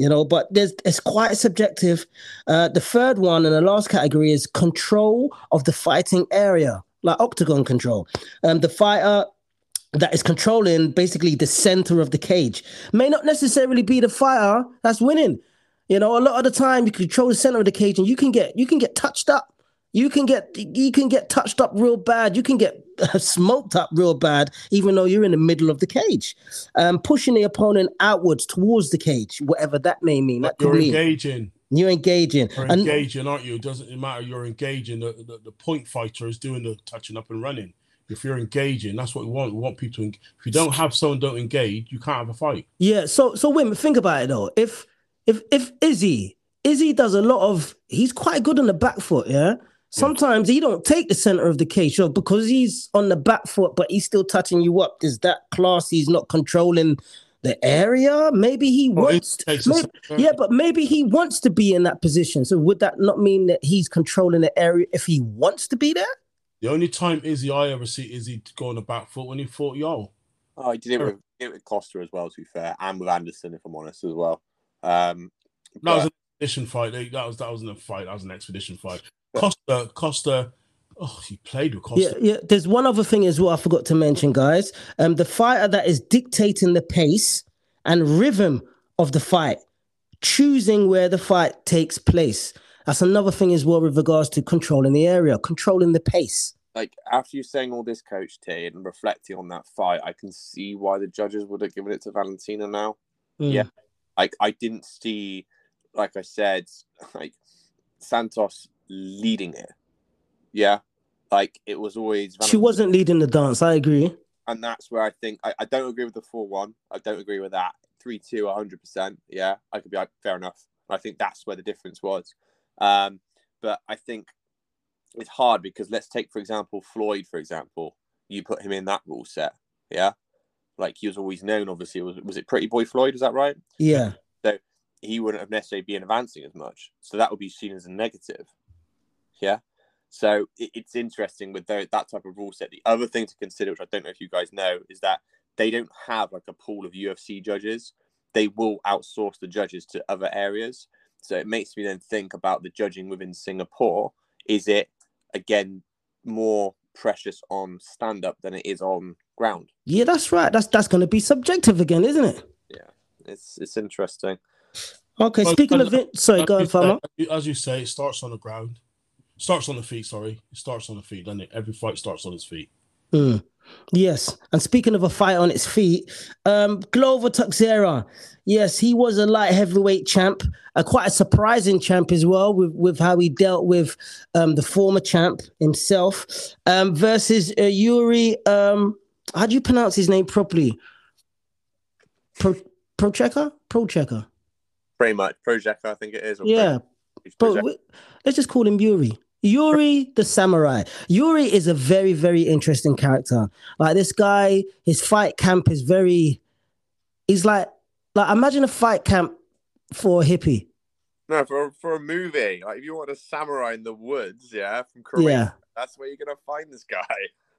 you know but there's it's quite subjective. Uh the third one and the last category is control of the fighting area like octagon control. Um the fighter that is controlling basically the center of the cage may not necessarily be the fighter that's winning. You know a lot of the time you control the center of the cage and you can get you can get touched up you can get you can get touched up real bad you can get smoked up real bad even though you're in the middle of the cage um, pushing the opponent outwards towards the cage, whatever that may mean. That you're engaging. you're engaging. You're And engaging, aren't you? It doesn't matter. You're engaging. The, the, the point fighter is doing the touching up and running. If you're engaging, that's what we want. We want people to. If you don't have someone don't engage, you can't have a fight. yeah, so so women, think about it though. If if if Izzy Izzy does a lot of, he's quite good on the back foot. Yeah, sometimes he don't take the center of the cage, so because he's on the back foot, but he's still touching you up. Is that class? He's not controlling the area. Maybe he Well, wants. takes a maybe- yeah, but maybe he wants to be in that position. So would that not mean that he's controlling the area if he wants to be there? The only time Izzy I ever see Izzy go on the back foot when he fought Yo. Oh, he did it with, did it with Costa as well, to be fair, and with Anderson, if I'm honest, as well. Um, That was but- an expedition fight. That was that wasn't a fight. That was an expedition fight. Costa, Costa. Oh, he played with Costa. Yeah, yeah. There's one other thing as well I forgot to mention, guys. Um, the fighter that is dictating the pace and rhythm of the fight, choosing where the fight takes place. That's another thing as well with regards to controlling the area, controlling the pace. like after you saying all this, Coach T, and reflecting on that fight, I can see why the judges would have given it to Valentina now. Mm. Yeah. Like I didn't see, like I said, like Santos leading it. Yeah, like it was always. She wasn't leading the dance. I agree. and that's where I think I, I don't agree with the four one. I don't agree with that 3 2, 100%. Yeah, I could be like fair enough. I think that's where the difference was. Um, but I think it's hard because let's take for example Floyd for example. You put him in that rule set, yeah. Like he was always known. Obviously, was was it Pretty Boy Floyd? Is that right? Yeah. So he wouldn't have necessarily been advancing as much. So that would be seen as a negative. Yeah. So it, it's interesting with tho- that type of rule set. The other thing to consider, which I don't know if you guys know, is that they don't have like a pool of UFC judges. They will outsource the judges to other areas. So it makes me then think about the judging within Singapore. Is it again more precious on stand up than it is on ground? Yeah, that's right. That's that's going to be subjective again, isn't it? Yeah, it's it's interesting. Okay. Well, Speaking as- of it, sorry, go you on, Farmer. As you say, it starts on the ground. Starts on the feet. Sorry, it starts on the feet. Doesn't it? Every fight starts on his feet. Mm. Yes, and speaking of a fight on its feet, um, Glover Teixeira, yes, he was a light heavyweight champ, uh, quite a surprising champ as well, with with how he dealt with um, the former champ himself, um, versus uh, Yuri. Um, how do you pronounce his name properly? Pro Prochecker, Prochecker. Pretty much. Project, I think it is. Yeah, Project- but we- let's just call him Yuri. Yuri the samurai. Yuri is a very, very interesting character. Like this guy, his fight camp is very. He's like, like imagine a fight camp for a hippie. No, for for a movie, like if you want a samurai in the woods, yeah, from Korea, Yeah, that's where you're gonna find this guy.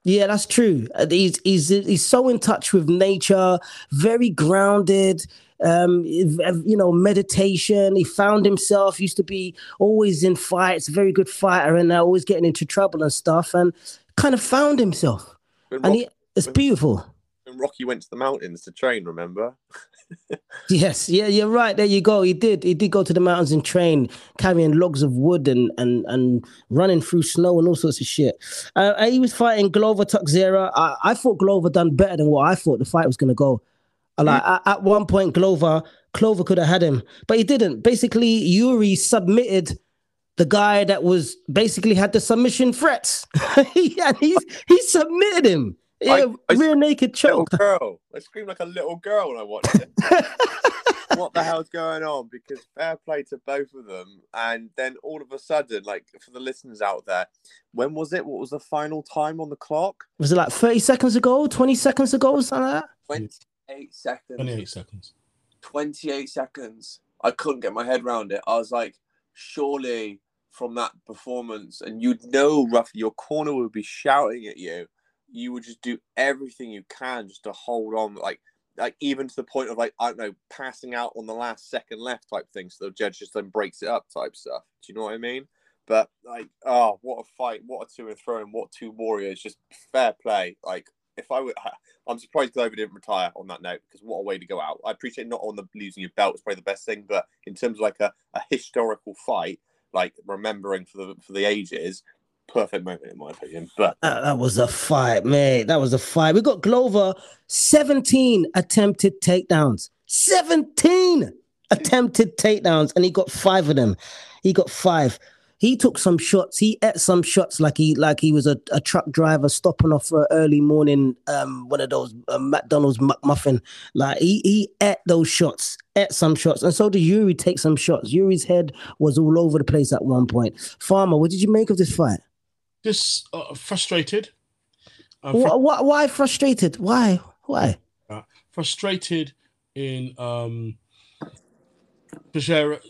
yeah, that's true. Uh, He's he's he's so in touch with nature, very grounded. Um, you know, meditation. He found himself. Used to be always in fights. Very good fighter, and now always getting into trouble and stuff. And kind of found himself. When, And he, it's beautiful. when Rocky went to the mountains to train, remember? Yes, yeah, you're right. There you go. He did. He did go to the mountains and train, carrying logs of wood and and and running through snow and all sorts of shit. Uh, he was fighting Glover Teixeira. I, I thought Glover done better than what I thought the fight was gonna go. Like mm. at, at one point, Glover Clover could have had him, but he didn't. Basically, Yuri submitted the guy that was basically had the submission threats. and he's he submitted him. Yeah, I- rear naked choke. girl. I screamed like a little girl when I watched it. what the hell's going on? Because fair play to both of them. And then all of a sudden, like for the listeners out there, when was it? What was the final time on the clock? was it like 30 seconds ago, 20 seconds ago, or something like that? 28 seconds. Twenty-eight seconds. 28 seconds. I couldn't get my head around it. I was like, surely from that performance, and you'd know roughly your corner would be shouting at you. You would just do everything you can just to hold on, like, like even to the point of like I don't know, passing out on the last second left type thing, so the judge just then breaks it up type stuff. Do you know what I mean? But like, oh, what a fight! What a two and throw, and what two warriors! Just fair play. Like, if I would, I'm surprised Glover didn't retire on that note because what a way to go out. I appreciate not on the losing your belt is probably the best thing, but in terms of like a, a historical fight, like remembering for the for the ages, perfect moment in my opinion. But That, that was a fight, mate. That was a fight. We got Glover, 17 attempted takedowns. 17 attempted takedowns, and he got five of them. He got five. He took some shots. He ate some shots like he like he was a, a truck driver stopping off for an early morning um one of those uh, McDonald's McMuffin. Like he he ate those shots, ate some shots, and so did Yuri take some shots. Yuri's head was all over the place at one point. Farmer, what did you make of this fight? Just uh, frustrated. I'm Wh- wh- why frustrated? Why? Why? frustrated in um Pajera,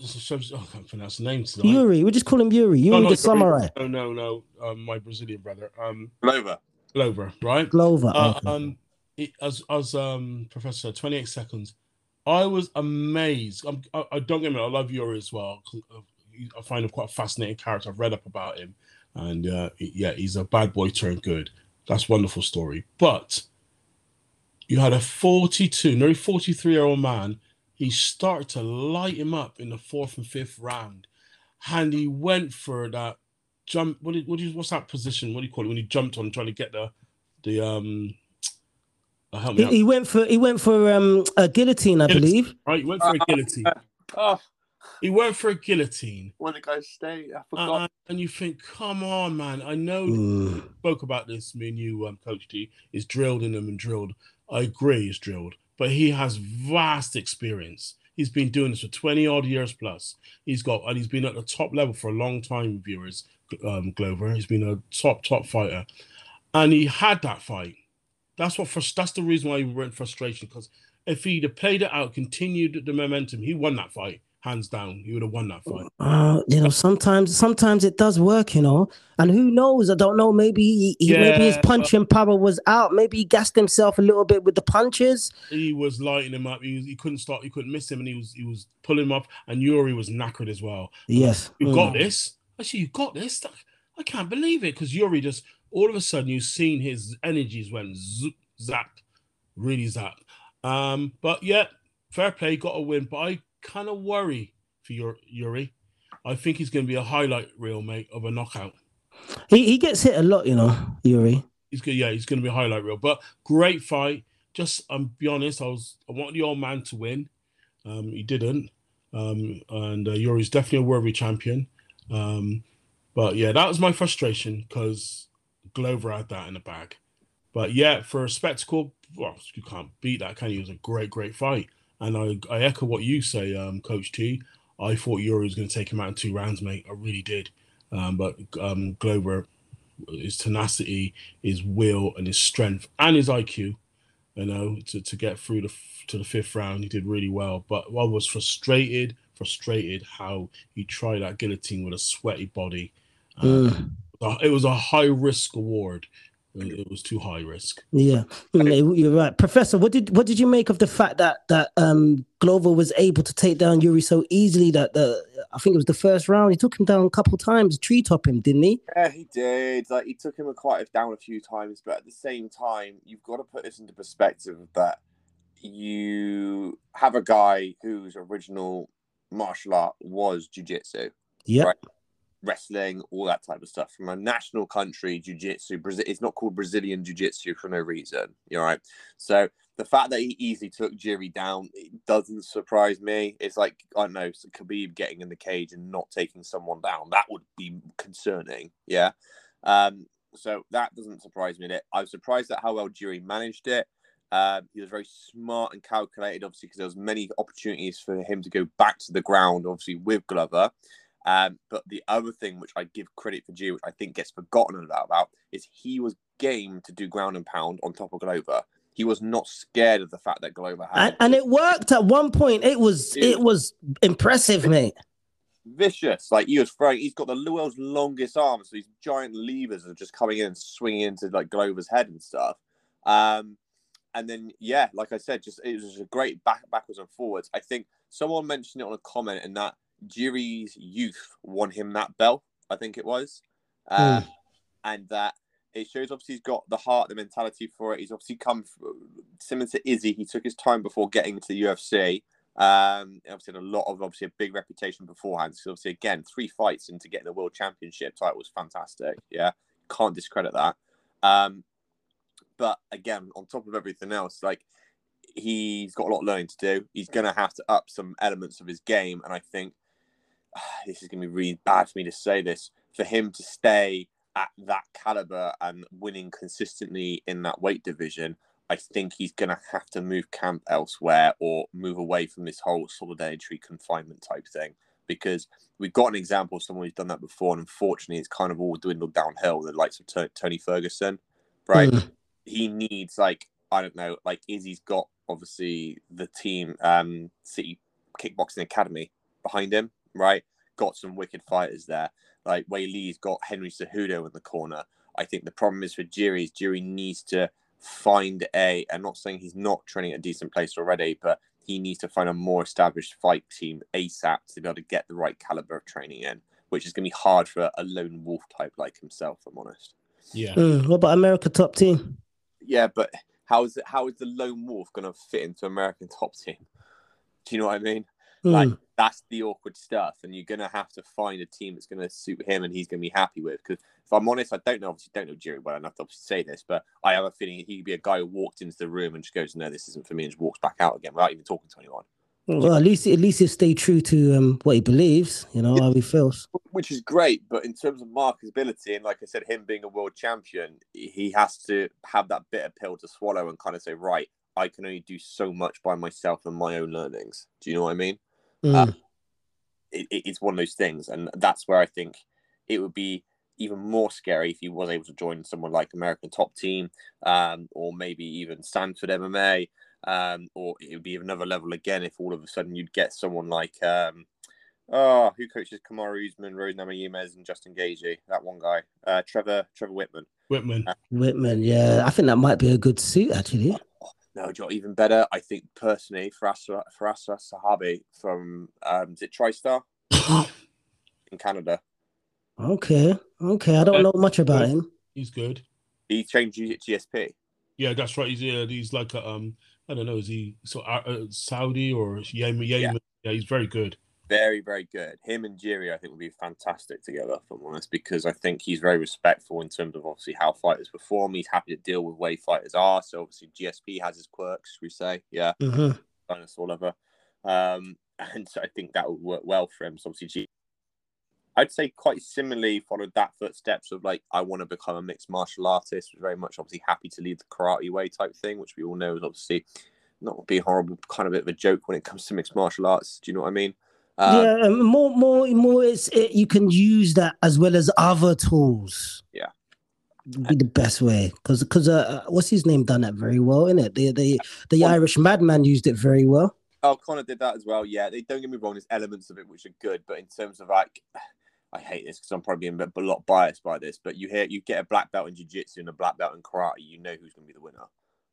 oh, I can't pronounce the name tonight. Yuri. We just call him Yuri. Yuri No, no, the sorry. samurai. No, no, no. Um, my Brazilian brother, um, Glover, Glover, right? Glover. Uh, okay. um, it, as as um Professor 28 seconds. I was amazed. I'm, I, I don't get me. wrong, I love Yuri as well. 'cause, I find him quite a fascinating character. I've read up about him, and uh, yeah, he's a bad boy turned good. That's a wonderful story. But you had a 42, nearly 43 year old man. He started to light him up in the fourth and fifth round, and he went for that jump. What, do you- what do you, what's that position? What do you call it when he jumped on trying to get the the um? Uh, help me He, out. he went for he went for um a guillotine, I Guillotine. believe. Right, he went for a guillotine. Oh, He went for a guillotine. when the guys stay, I forgot. uh, and you think, come on, man. I know Mm. spoke about this, me and you, um, Coach T, is drilled in him and drilled. I agree, he's drilled, but he has vast experience. He's been doing this for 20 odd years plus. He's got, and he's been at the top level for a long time, viewers, um, Glover. He's been a top, top fighter. And he had that fight. That's what, that's the reason why he went frustration, because if he'd have played it out, continued the momentum, he won that fight, hands down. He would have won that fight. Uh, you know, sometimes sometimes it does work, you know. And who knows? I don't know. Maybe he, he- maybe his punching power was out. Maybe he gassed himself a little bit with the punches. he was lighting him up. He, was, he couldn't stop. He couldn't miss him, and he was he was pulling him up. And Yuri was knackered as well. Yes. You Mm. got this. I see you got this. I can't believe it because Yuri just all of a sudden you've seen his energies went zoop, zap, really zap. Um, but yeah, fair play, got a win. But I kind of worry for your Yuri. I think he's going to be a highlight reel, mate, of a knockout. He he gets hit a lot, you know, Yuri. He's good. Yeah, he's going to be a highlight reel. But great fight. Just, I'm um, be honest. I was, I wanted the old man to win. Um, he didn't. Um, and uh, Yuri's definitely a worthy champion. Um, but yeah, that was my frustration because Glover had that in the bag. But yeah, for a spectacle, well, you can't beat that, can you? It was a great, great fight. And I, I echo what you say, um, Coach T. I thought Yuri was going to take him out in two rounds, mate. I really did. Um, but um, Glover, his tenacity, his will, and his strength, and his IQ, you know, to, to get through the f- to the fifth round, he did really well. But I was frustrated, frustrated how he tried that guillotine with a sweaty body. Uh, It was a high risk award. It it was too high risk. Yeah, you're right, Professor. What did what did you make of the fact that that um Glover was able to take down Yuri so easily that the I think it was the first round he took him down a couple times, tree top him, didn't he? Yeah, he did. Like he took him a quite down a few times, but at the same time, you've got to put this into perspective that you have a guy whose original martial art was jujitsu, Yeah, Right. Wrestling, all that type of stuff. From a national country, jiu-jitsu, Brazil, it's not called Brazilian jiu-jitsu for no reason. You know, right? So the fact that he easily took Jiri down doesn't surprise me. It's like I don't know, Khabib getting in the cage and not taking someone down. That would be concerning. Yeah. Um, so that doesn't surprise me. I'm surprised at how well Jiri managed it. Um, he was very smart and calculated, obviously, because there was many opportunities for him to go back to the ground, obviously with Glover. Um, but the other thing, which I give credit for Jiri, which I think gets forgotten about, about, is he was game to do ground and pound on top of Glover. He was not scared of the fact that Glover had and, and it worked at one point. It was Dude. it was impressive, mate. vicious. Like he was throwing, he's got the world's longest arms, so these giant levers are just coming in and swinging into like Glover's head and stuff. Um, and then yeah, like I said, just it was just a great back backwards and forwards. I think someone mentioned it on a comment, and that Jiri's youth won him that belt. I think it was, um, and that it shows obviously he's got the heart, the mentality for it. He's obviously come similar to Izzy. He took his time before getting to the UFC. Um, obviously had a lot of obviously a big reputation beforehand. So obviously again, three fights into getting the world championship title was fantastic. Yeah, can't discredit that. Um, but again, on top of everything else, like he's got a lot of learning to do. He's gonna have to up some elements of his game, and I think this is gonna be really bad for me to say this. For him to stay at that caliber and winning consistently in that weight division, I think he's going to have to move camp elsewhere or move away from this whole solidarity confinement type thing. Because we've got an example of someone who's done that before, and unfortunately, it's kind of all dwindled downhill. The likes of T- Tony Ferguson, right? Mm. He needs like I don't know, like Izzy's got obviously the team, um, City Kickboxing Academy behind him, right? Got some wicked fighters there. Like Weili's got Henry Cejudo in the corner. I think the problem is for Jiri is Jiri needs to find a. I'm not saying he's not training at a decent place already, but he needs to find a more established fight team ASAP to be able to get the right caliber of training in, which is going to be hard for a lone wolf type like himself. If I'm honest. Yeah. Mm, what about America top team? Yeah, but how is it? How is the lone wolf going to fit into American top team? Do you know what I mean? Like Mm. that's the awkward stuff, and you're gonna have to find a team that's gonna suit him and he's gonna be happy with. Because if I'm honest, I don't know. Obviously, don't know Jerry well enough to say this, but I have a feeling he'd be a guy who walked into the room and just goes, "No, this isn't for me," and just walks back out again without even talking to anyone. Well, at least at least he stay true to um, what he believes. You know how he feels. Which is great, but in terms of marketability and like I said, him being a world champion, he has to have that bitter pill to swallow and kind of say, "Right, I can only do so much by myself and my own learnings." Do you know what I mean? Mm. Uh, it, it- it's one of those things, and that's where I think it would be even more scary if he was able to join someone like American Top Team, um, or maybe even Sanford MMA, um, or it would be another level again if all of a sudden you'd get someone like, um, oh, who coaches Kamaru Usman, Rose Namajunas, and Justin Gaethje, that one guy, uh, Trevor Trevor Wittman. Wittman. Wittman, yeah, I think that might be a good suit actually. No, do you know even better. I think personally, Farasa Farasa Zahabi from um, is it TriStar in Canada. Okay, okay. I don't know much about him. He's good. He changed G- GSP. Yeah, that's right. He's yeah, he's like a um, I don't know, is he so uh, uh, Saudi or Yemen? Yemen? Yeah. he's very good. Very, very good. Him and Jiri, I think, would be fantastic together, if I'm honest, because I think he's very respectful in terms of obviously how fighters perform. He's happy to deal with way fighters are. So obviously GSP has his quirks, we say? Yeah, hmm dinosaur lover. Um, and so I think that would work well for him. So obviously, G- I'd say quite similarly followed that footsteps of like I want to become a mixed martial artist. Was very much obviously happy to lead the karate way type thing, which we all know is obviously not be horrible, kind of bit of a joke when it comes to mixed martial arts. Do you know what I mean? Um, yeah, um, more, more, more. It's it, you can use that as well as other tools. Yeah. Be the best way because because uh, what's his name done that very well, innit? The the the Irish madman used it very well. Oh, Conor did that as well. Yeah, they don't get me wrong. There's elements of it which are good, but in terms of like, I hate this because I'm probably a bit- a lot biased by this. But you hear you get a black belt in jiu-jitsu and a black belt in karate, you know who's going to be the winner,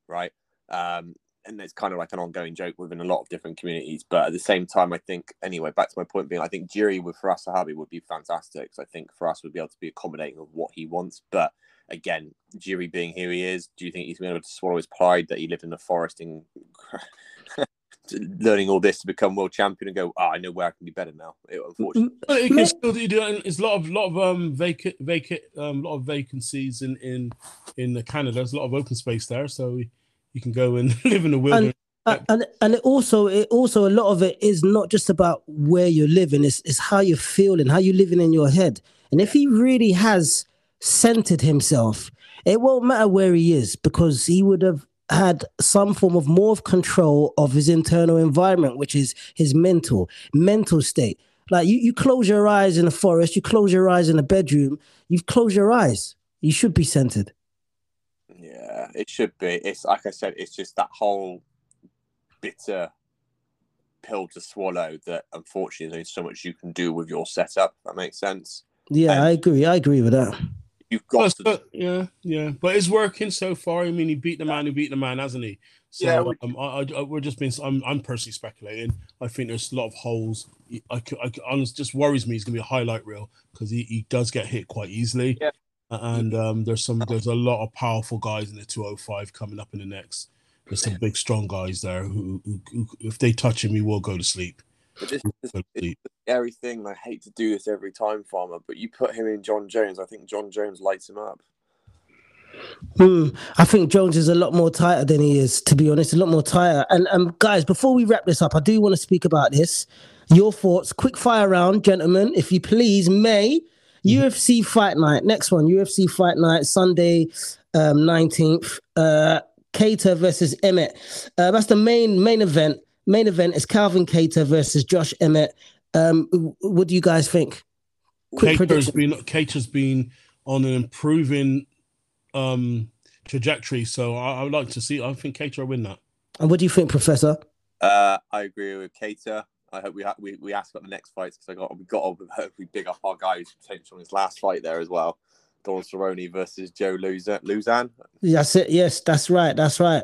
right? Um, and it's kind of like an ongoing joke within a lot of different communities. But at the same time, I think anyway, back to my point being, I think Jiri with Firas Zahabi would be fantastic. I think for Firas would be able to be accommodating of what he wants. But again, Jiri being who he is, do you think he's going to be able to swallow his pride that he lived in the forest in learning all this to become world champion and go, oh, I know where I can be better now. It, unfortunately, it can still do. It's a lot of lot of um vacant vacant um lot of vacancies in in in Canada. There's a lot of open space there, so you can go and live in the wilderness. Uh, and and it also it also a lot of it is not just about where you're living it's, it's how you're feeling how you're living in your head. And if he really has centered himself it won't matter where he is because he would have had some form of more of control of his internal environment which is his mental mental state. Like you, you close your eyes in the forest you close your eyes in the bedroom you've closed your eyes. You should be centered yeah, it should be. It's like I said, it's just that whole bitter pill to swallow that unfortunately there's only so much you can do with your setup. If that makes sense. yeah And- i agree i agree with that You've got to but- yeah, yeah, but it's working so far. I mean, he beat the man who beat the man, hasn't he? So Yeah, we- um, I, I, we're just being. I'm, I'm personally speculating. I think there's a lot of holes. I, could- I, could- honest, just worries me. He's gonna be a highlight reel because he, he does get hit quite easily. Yeah. And um, there's some there's a lot of powerful guys in the 205 coming up in the next. There's some big strong guys there who, who, who if they touch him, he will go to sleep. But this, this Go to it's sleep. the scary thing. I hate to do this every time, Farmer, but you put him in Jon Jones. I think Jon Jones lights him up. Hmm. I think Jones is a lot more tighter than he is, to be honest, a lot more tighter. And um, guys, before we wrap this up, I do want to speak about this. Your thoughts, quick fire round, gentlemen, if you please. May UFC Fight Night, next one, UFC Fight Night, Sunday, um, nineteenth. Uh, Kattar versus Emmett. Uh, that's the main main event. Main event is Calvin Kattar versus Josh Emmett. Um, what do you guys think? Quick Kattar's prediction. been Kattar's been on an improving um trajectory, so I, I would like to see. I think Kattar will win that. And what do you think, Professor? Uh, I agree with Kattar. I hope we ha- we, we asked about the next fights because I got we got to hopefully big up our guy who's potential in his last fight there as well. Donald Cerrone versus Joe Lauzon. Lauzon. That's it. Yes, that's right. That's right.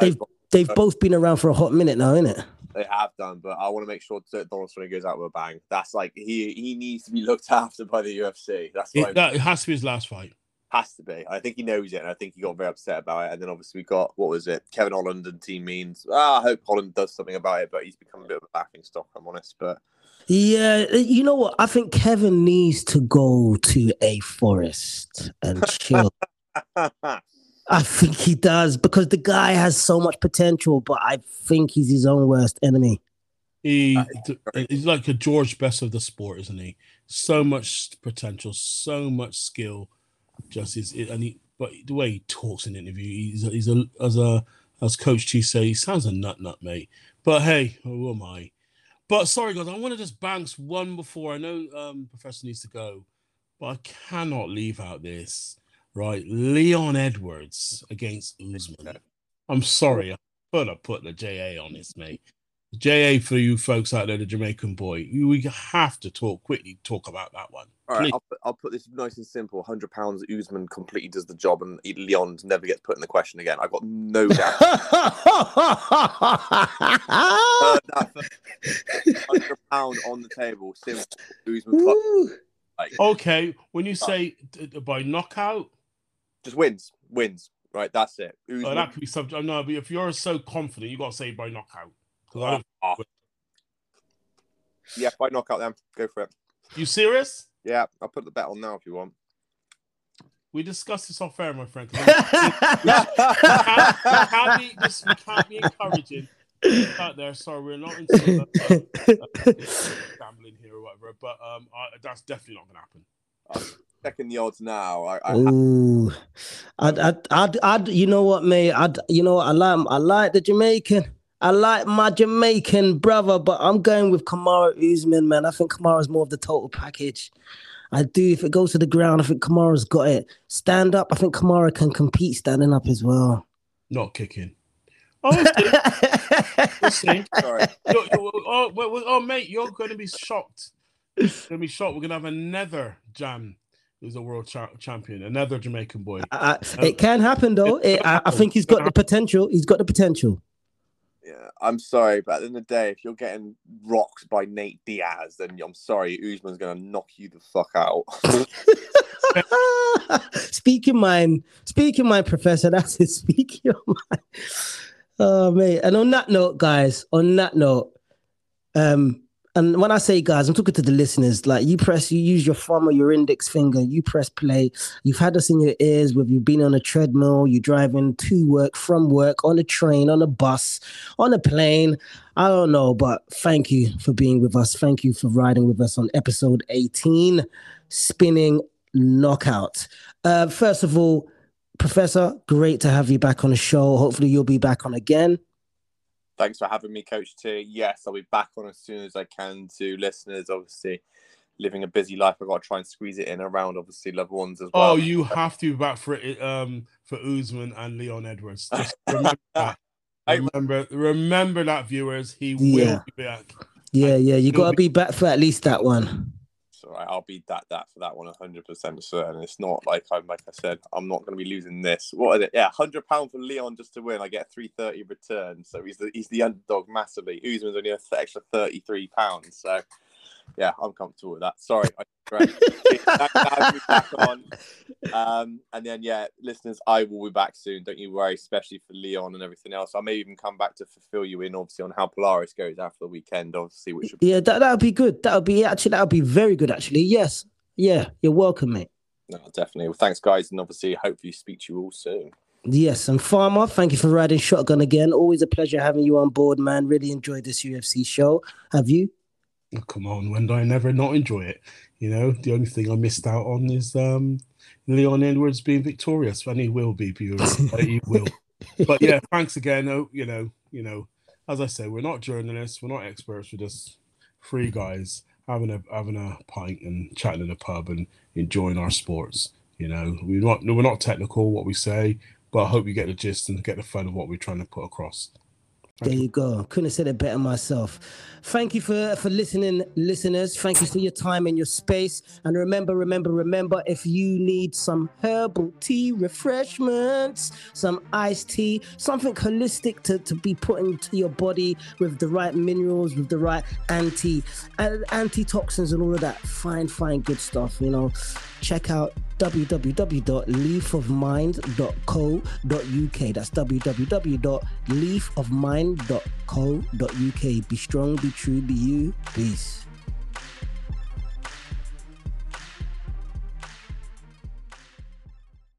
They've they've both been around for a hot minute now, isn't it? They have done, but I want to make sure that Donald Cerrone goes out with a bang. That's like he he needs to be looked after by the UFC. That's It, that it has to be his last fight. Has to be. I think he knows it, and I think he got very upset about it. And then obviously we got what was it? Kevin Holland and Tim Means. Ah, I hope Holland does something about it, but he's become a bit of a laughing stock. I'm honest, but Yeah, you know what? I think Kevin needs to go to a forest and chill. I think he does because the guy has so much potential, but I think he's his own worst enemy. He he's like a George Best of the sport, isn't he? So much potential, so much skill. Just is it and he, but the way he talks in interview, he's a, he's a as a as Coach T say, he sounds a nut nut, mate. But hey, who am I? But sorry, guys, I want to just bounce one before I know um, Professor needs to go, but I cannot leave out this right. Leon Edwards against Usman. I'm sorry, I I put the JA on this, mate. JA for you folks out there, the Jamaican boy. We have to talk quickly. Talk about that one. all right, I'll put, I'll put this nice and simple. Hundred pounds. Usman completely does the job, and Leon never gets put in the question again. I've got no doubt. Hundred pound on the table. Simple. Usman like, Okay, when you say by knockout, just wins, wins. Right, that's it. Oh, Usman. that could be subject. No, but if you're so confident, you got to say by knockout. 'Cause I don't- Ah. Yeah, by knockout them. Go for it. you serious? Yeah, I'll put the bet on now if you want. We discussed this off air, my friend. we can't, we can't be, this, we can't be encouraging out there. Sorry, we're not into uh, gambling here or whatever. But um, I, that's definitely not going to happen. Checking the odds now. I, I Ooh, I'd, I'd, I'd, I'd, you know what, mate? I'd, you know, what? I like, I like the Jamaican. I like my Jamaican brother, but I'm going with Kamaru Usman, man. I think Kamaru's more of the total package. I do. If it goes to the ground, I think Kamaru's got it. Stand up, I think Kamaru can compete standing up as well. Not kicking. Oh, okay. we'll see. sorry. Yo, yo, oh, oh, mate, you're going to be shocked. You're going to be shocked. We're going to have another Jam who's a world cha- champion, another Jamaican boy. I, it can happen though. It, I, I think he's got the potential. He's got the potential. Yeah, I'm sorry, but at the end of the day, if you're getting rocked by Nate Diaz, then I'm sorry, Usman's gonna knock you the fuck out. speaking mind, speaking mind, Professor. That's it. Speaking your mind. Oh mate. And on that note, guys, on that note, um, and when I say guys, I'm talking to the listeners. Like you press, you use your thumb or your index finger, you press play. You've had us in your ears, whether you've been on a treadmill, you're driving to work, from work, on a train, on a bus, on a plane. I don't know, but thank you for being with us. Thank you for riding with us on episode 18, spinning knockout. Uh, first of all, Professor, great to have you back on the show. Hopefully, you'll be back on again. Thanks for having me, Coach T. Yes, I'll be back on as soon as I can to listeners. Obviously, living a busy life, I've got to try and squeeze it in around obviously loved ones as well. Oh, you have to be back for it um for Usman and Leon Edwards. Just remember that. Remember, remember that, viewers. He Yeah. will be back. Yeah, yeah, you got to be back for at least that one. I- I'll be that that for that one, hundred percent certain. It's not like I'm like I said, I'm not going to be losing this. What is it? Yeah, hundred pound for Leon just to win. I get three thirty return, so he's the he's the underdog massively. Usman's only an extra thirty three pounds, so yeah, I'm comfortable with that. Sorry, I Thanks for having me back on. Um, and then yeah, listeners, I will be back soon. Don't you worry, especially for Leon and everything else. I may even come back to fulfill you in, obviously, on how Polaris goes after the weekend, obviously, which would Yeah, that that would be good. That would be actually that would be very good. Actually, yes. Yeah, you're welcome, mate. no, definitely. Well, thanks, guys, and obviously, hopefully, speak to you all soon. Yes, and Farmer, thank you for riding shotgun again. Always a pleasure having you on board, man. Really enjoyed this UFC show. Have you? Oh, come on, when do I never not enjoy it? You know, the only thing I missed out on is um Leon Edwards being victorious, and he will be, he will. But yeah, thanks again. Oh, you know, you know, as I say, we're not journalists, we're not experts, we're just three guys having a having a pint and chatting in a pub and enjoying our sports. You know, we're not we're not technical what we say, but I hope you get the gist and get the fun of what we're trying to put across. There you go. Couldn't have said it better myself. Thank you for for listening, listeners. Thank you for your time and your space. And remember, remember, remember, if you need some herbal tea refreshments, some iced tea, something holistic to, to be put into your body with the right minerals, with the right anti uh, antitoxins and all of that fine, fine, good stuff. You know, check out www.leafofmind.co.uk. That's www.leafofmind.co.uk. Be strong, be true, be you. Peace.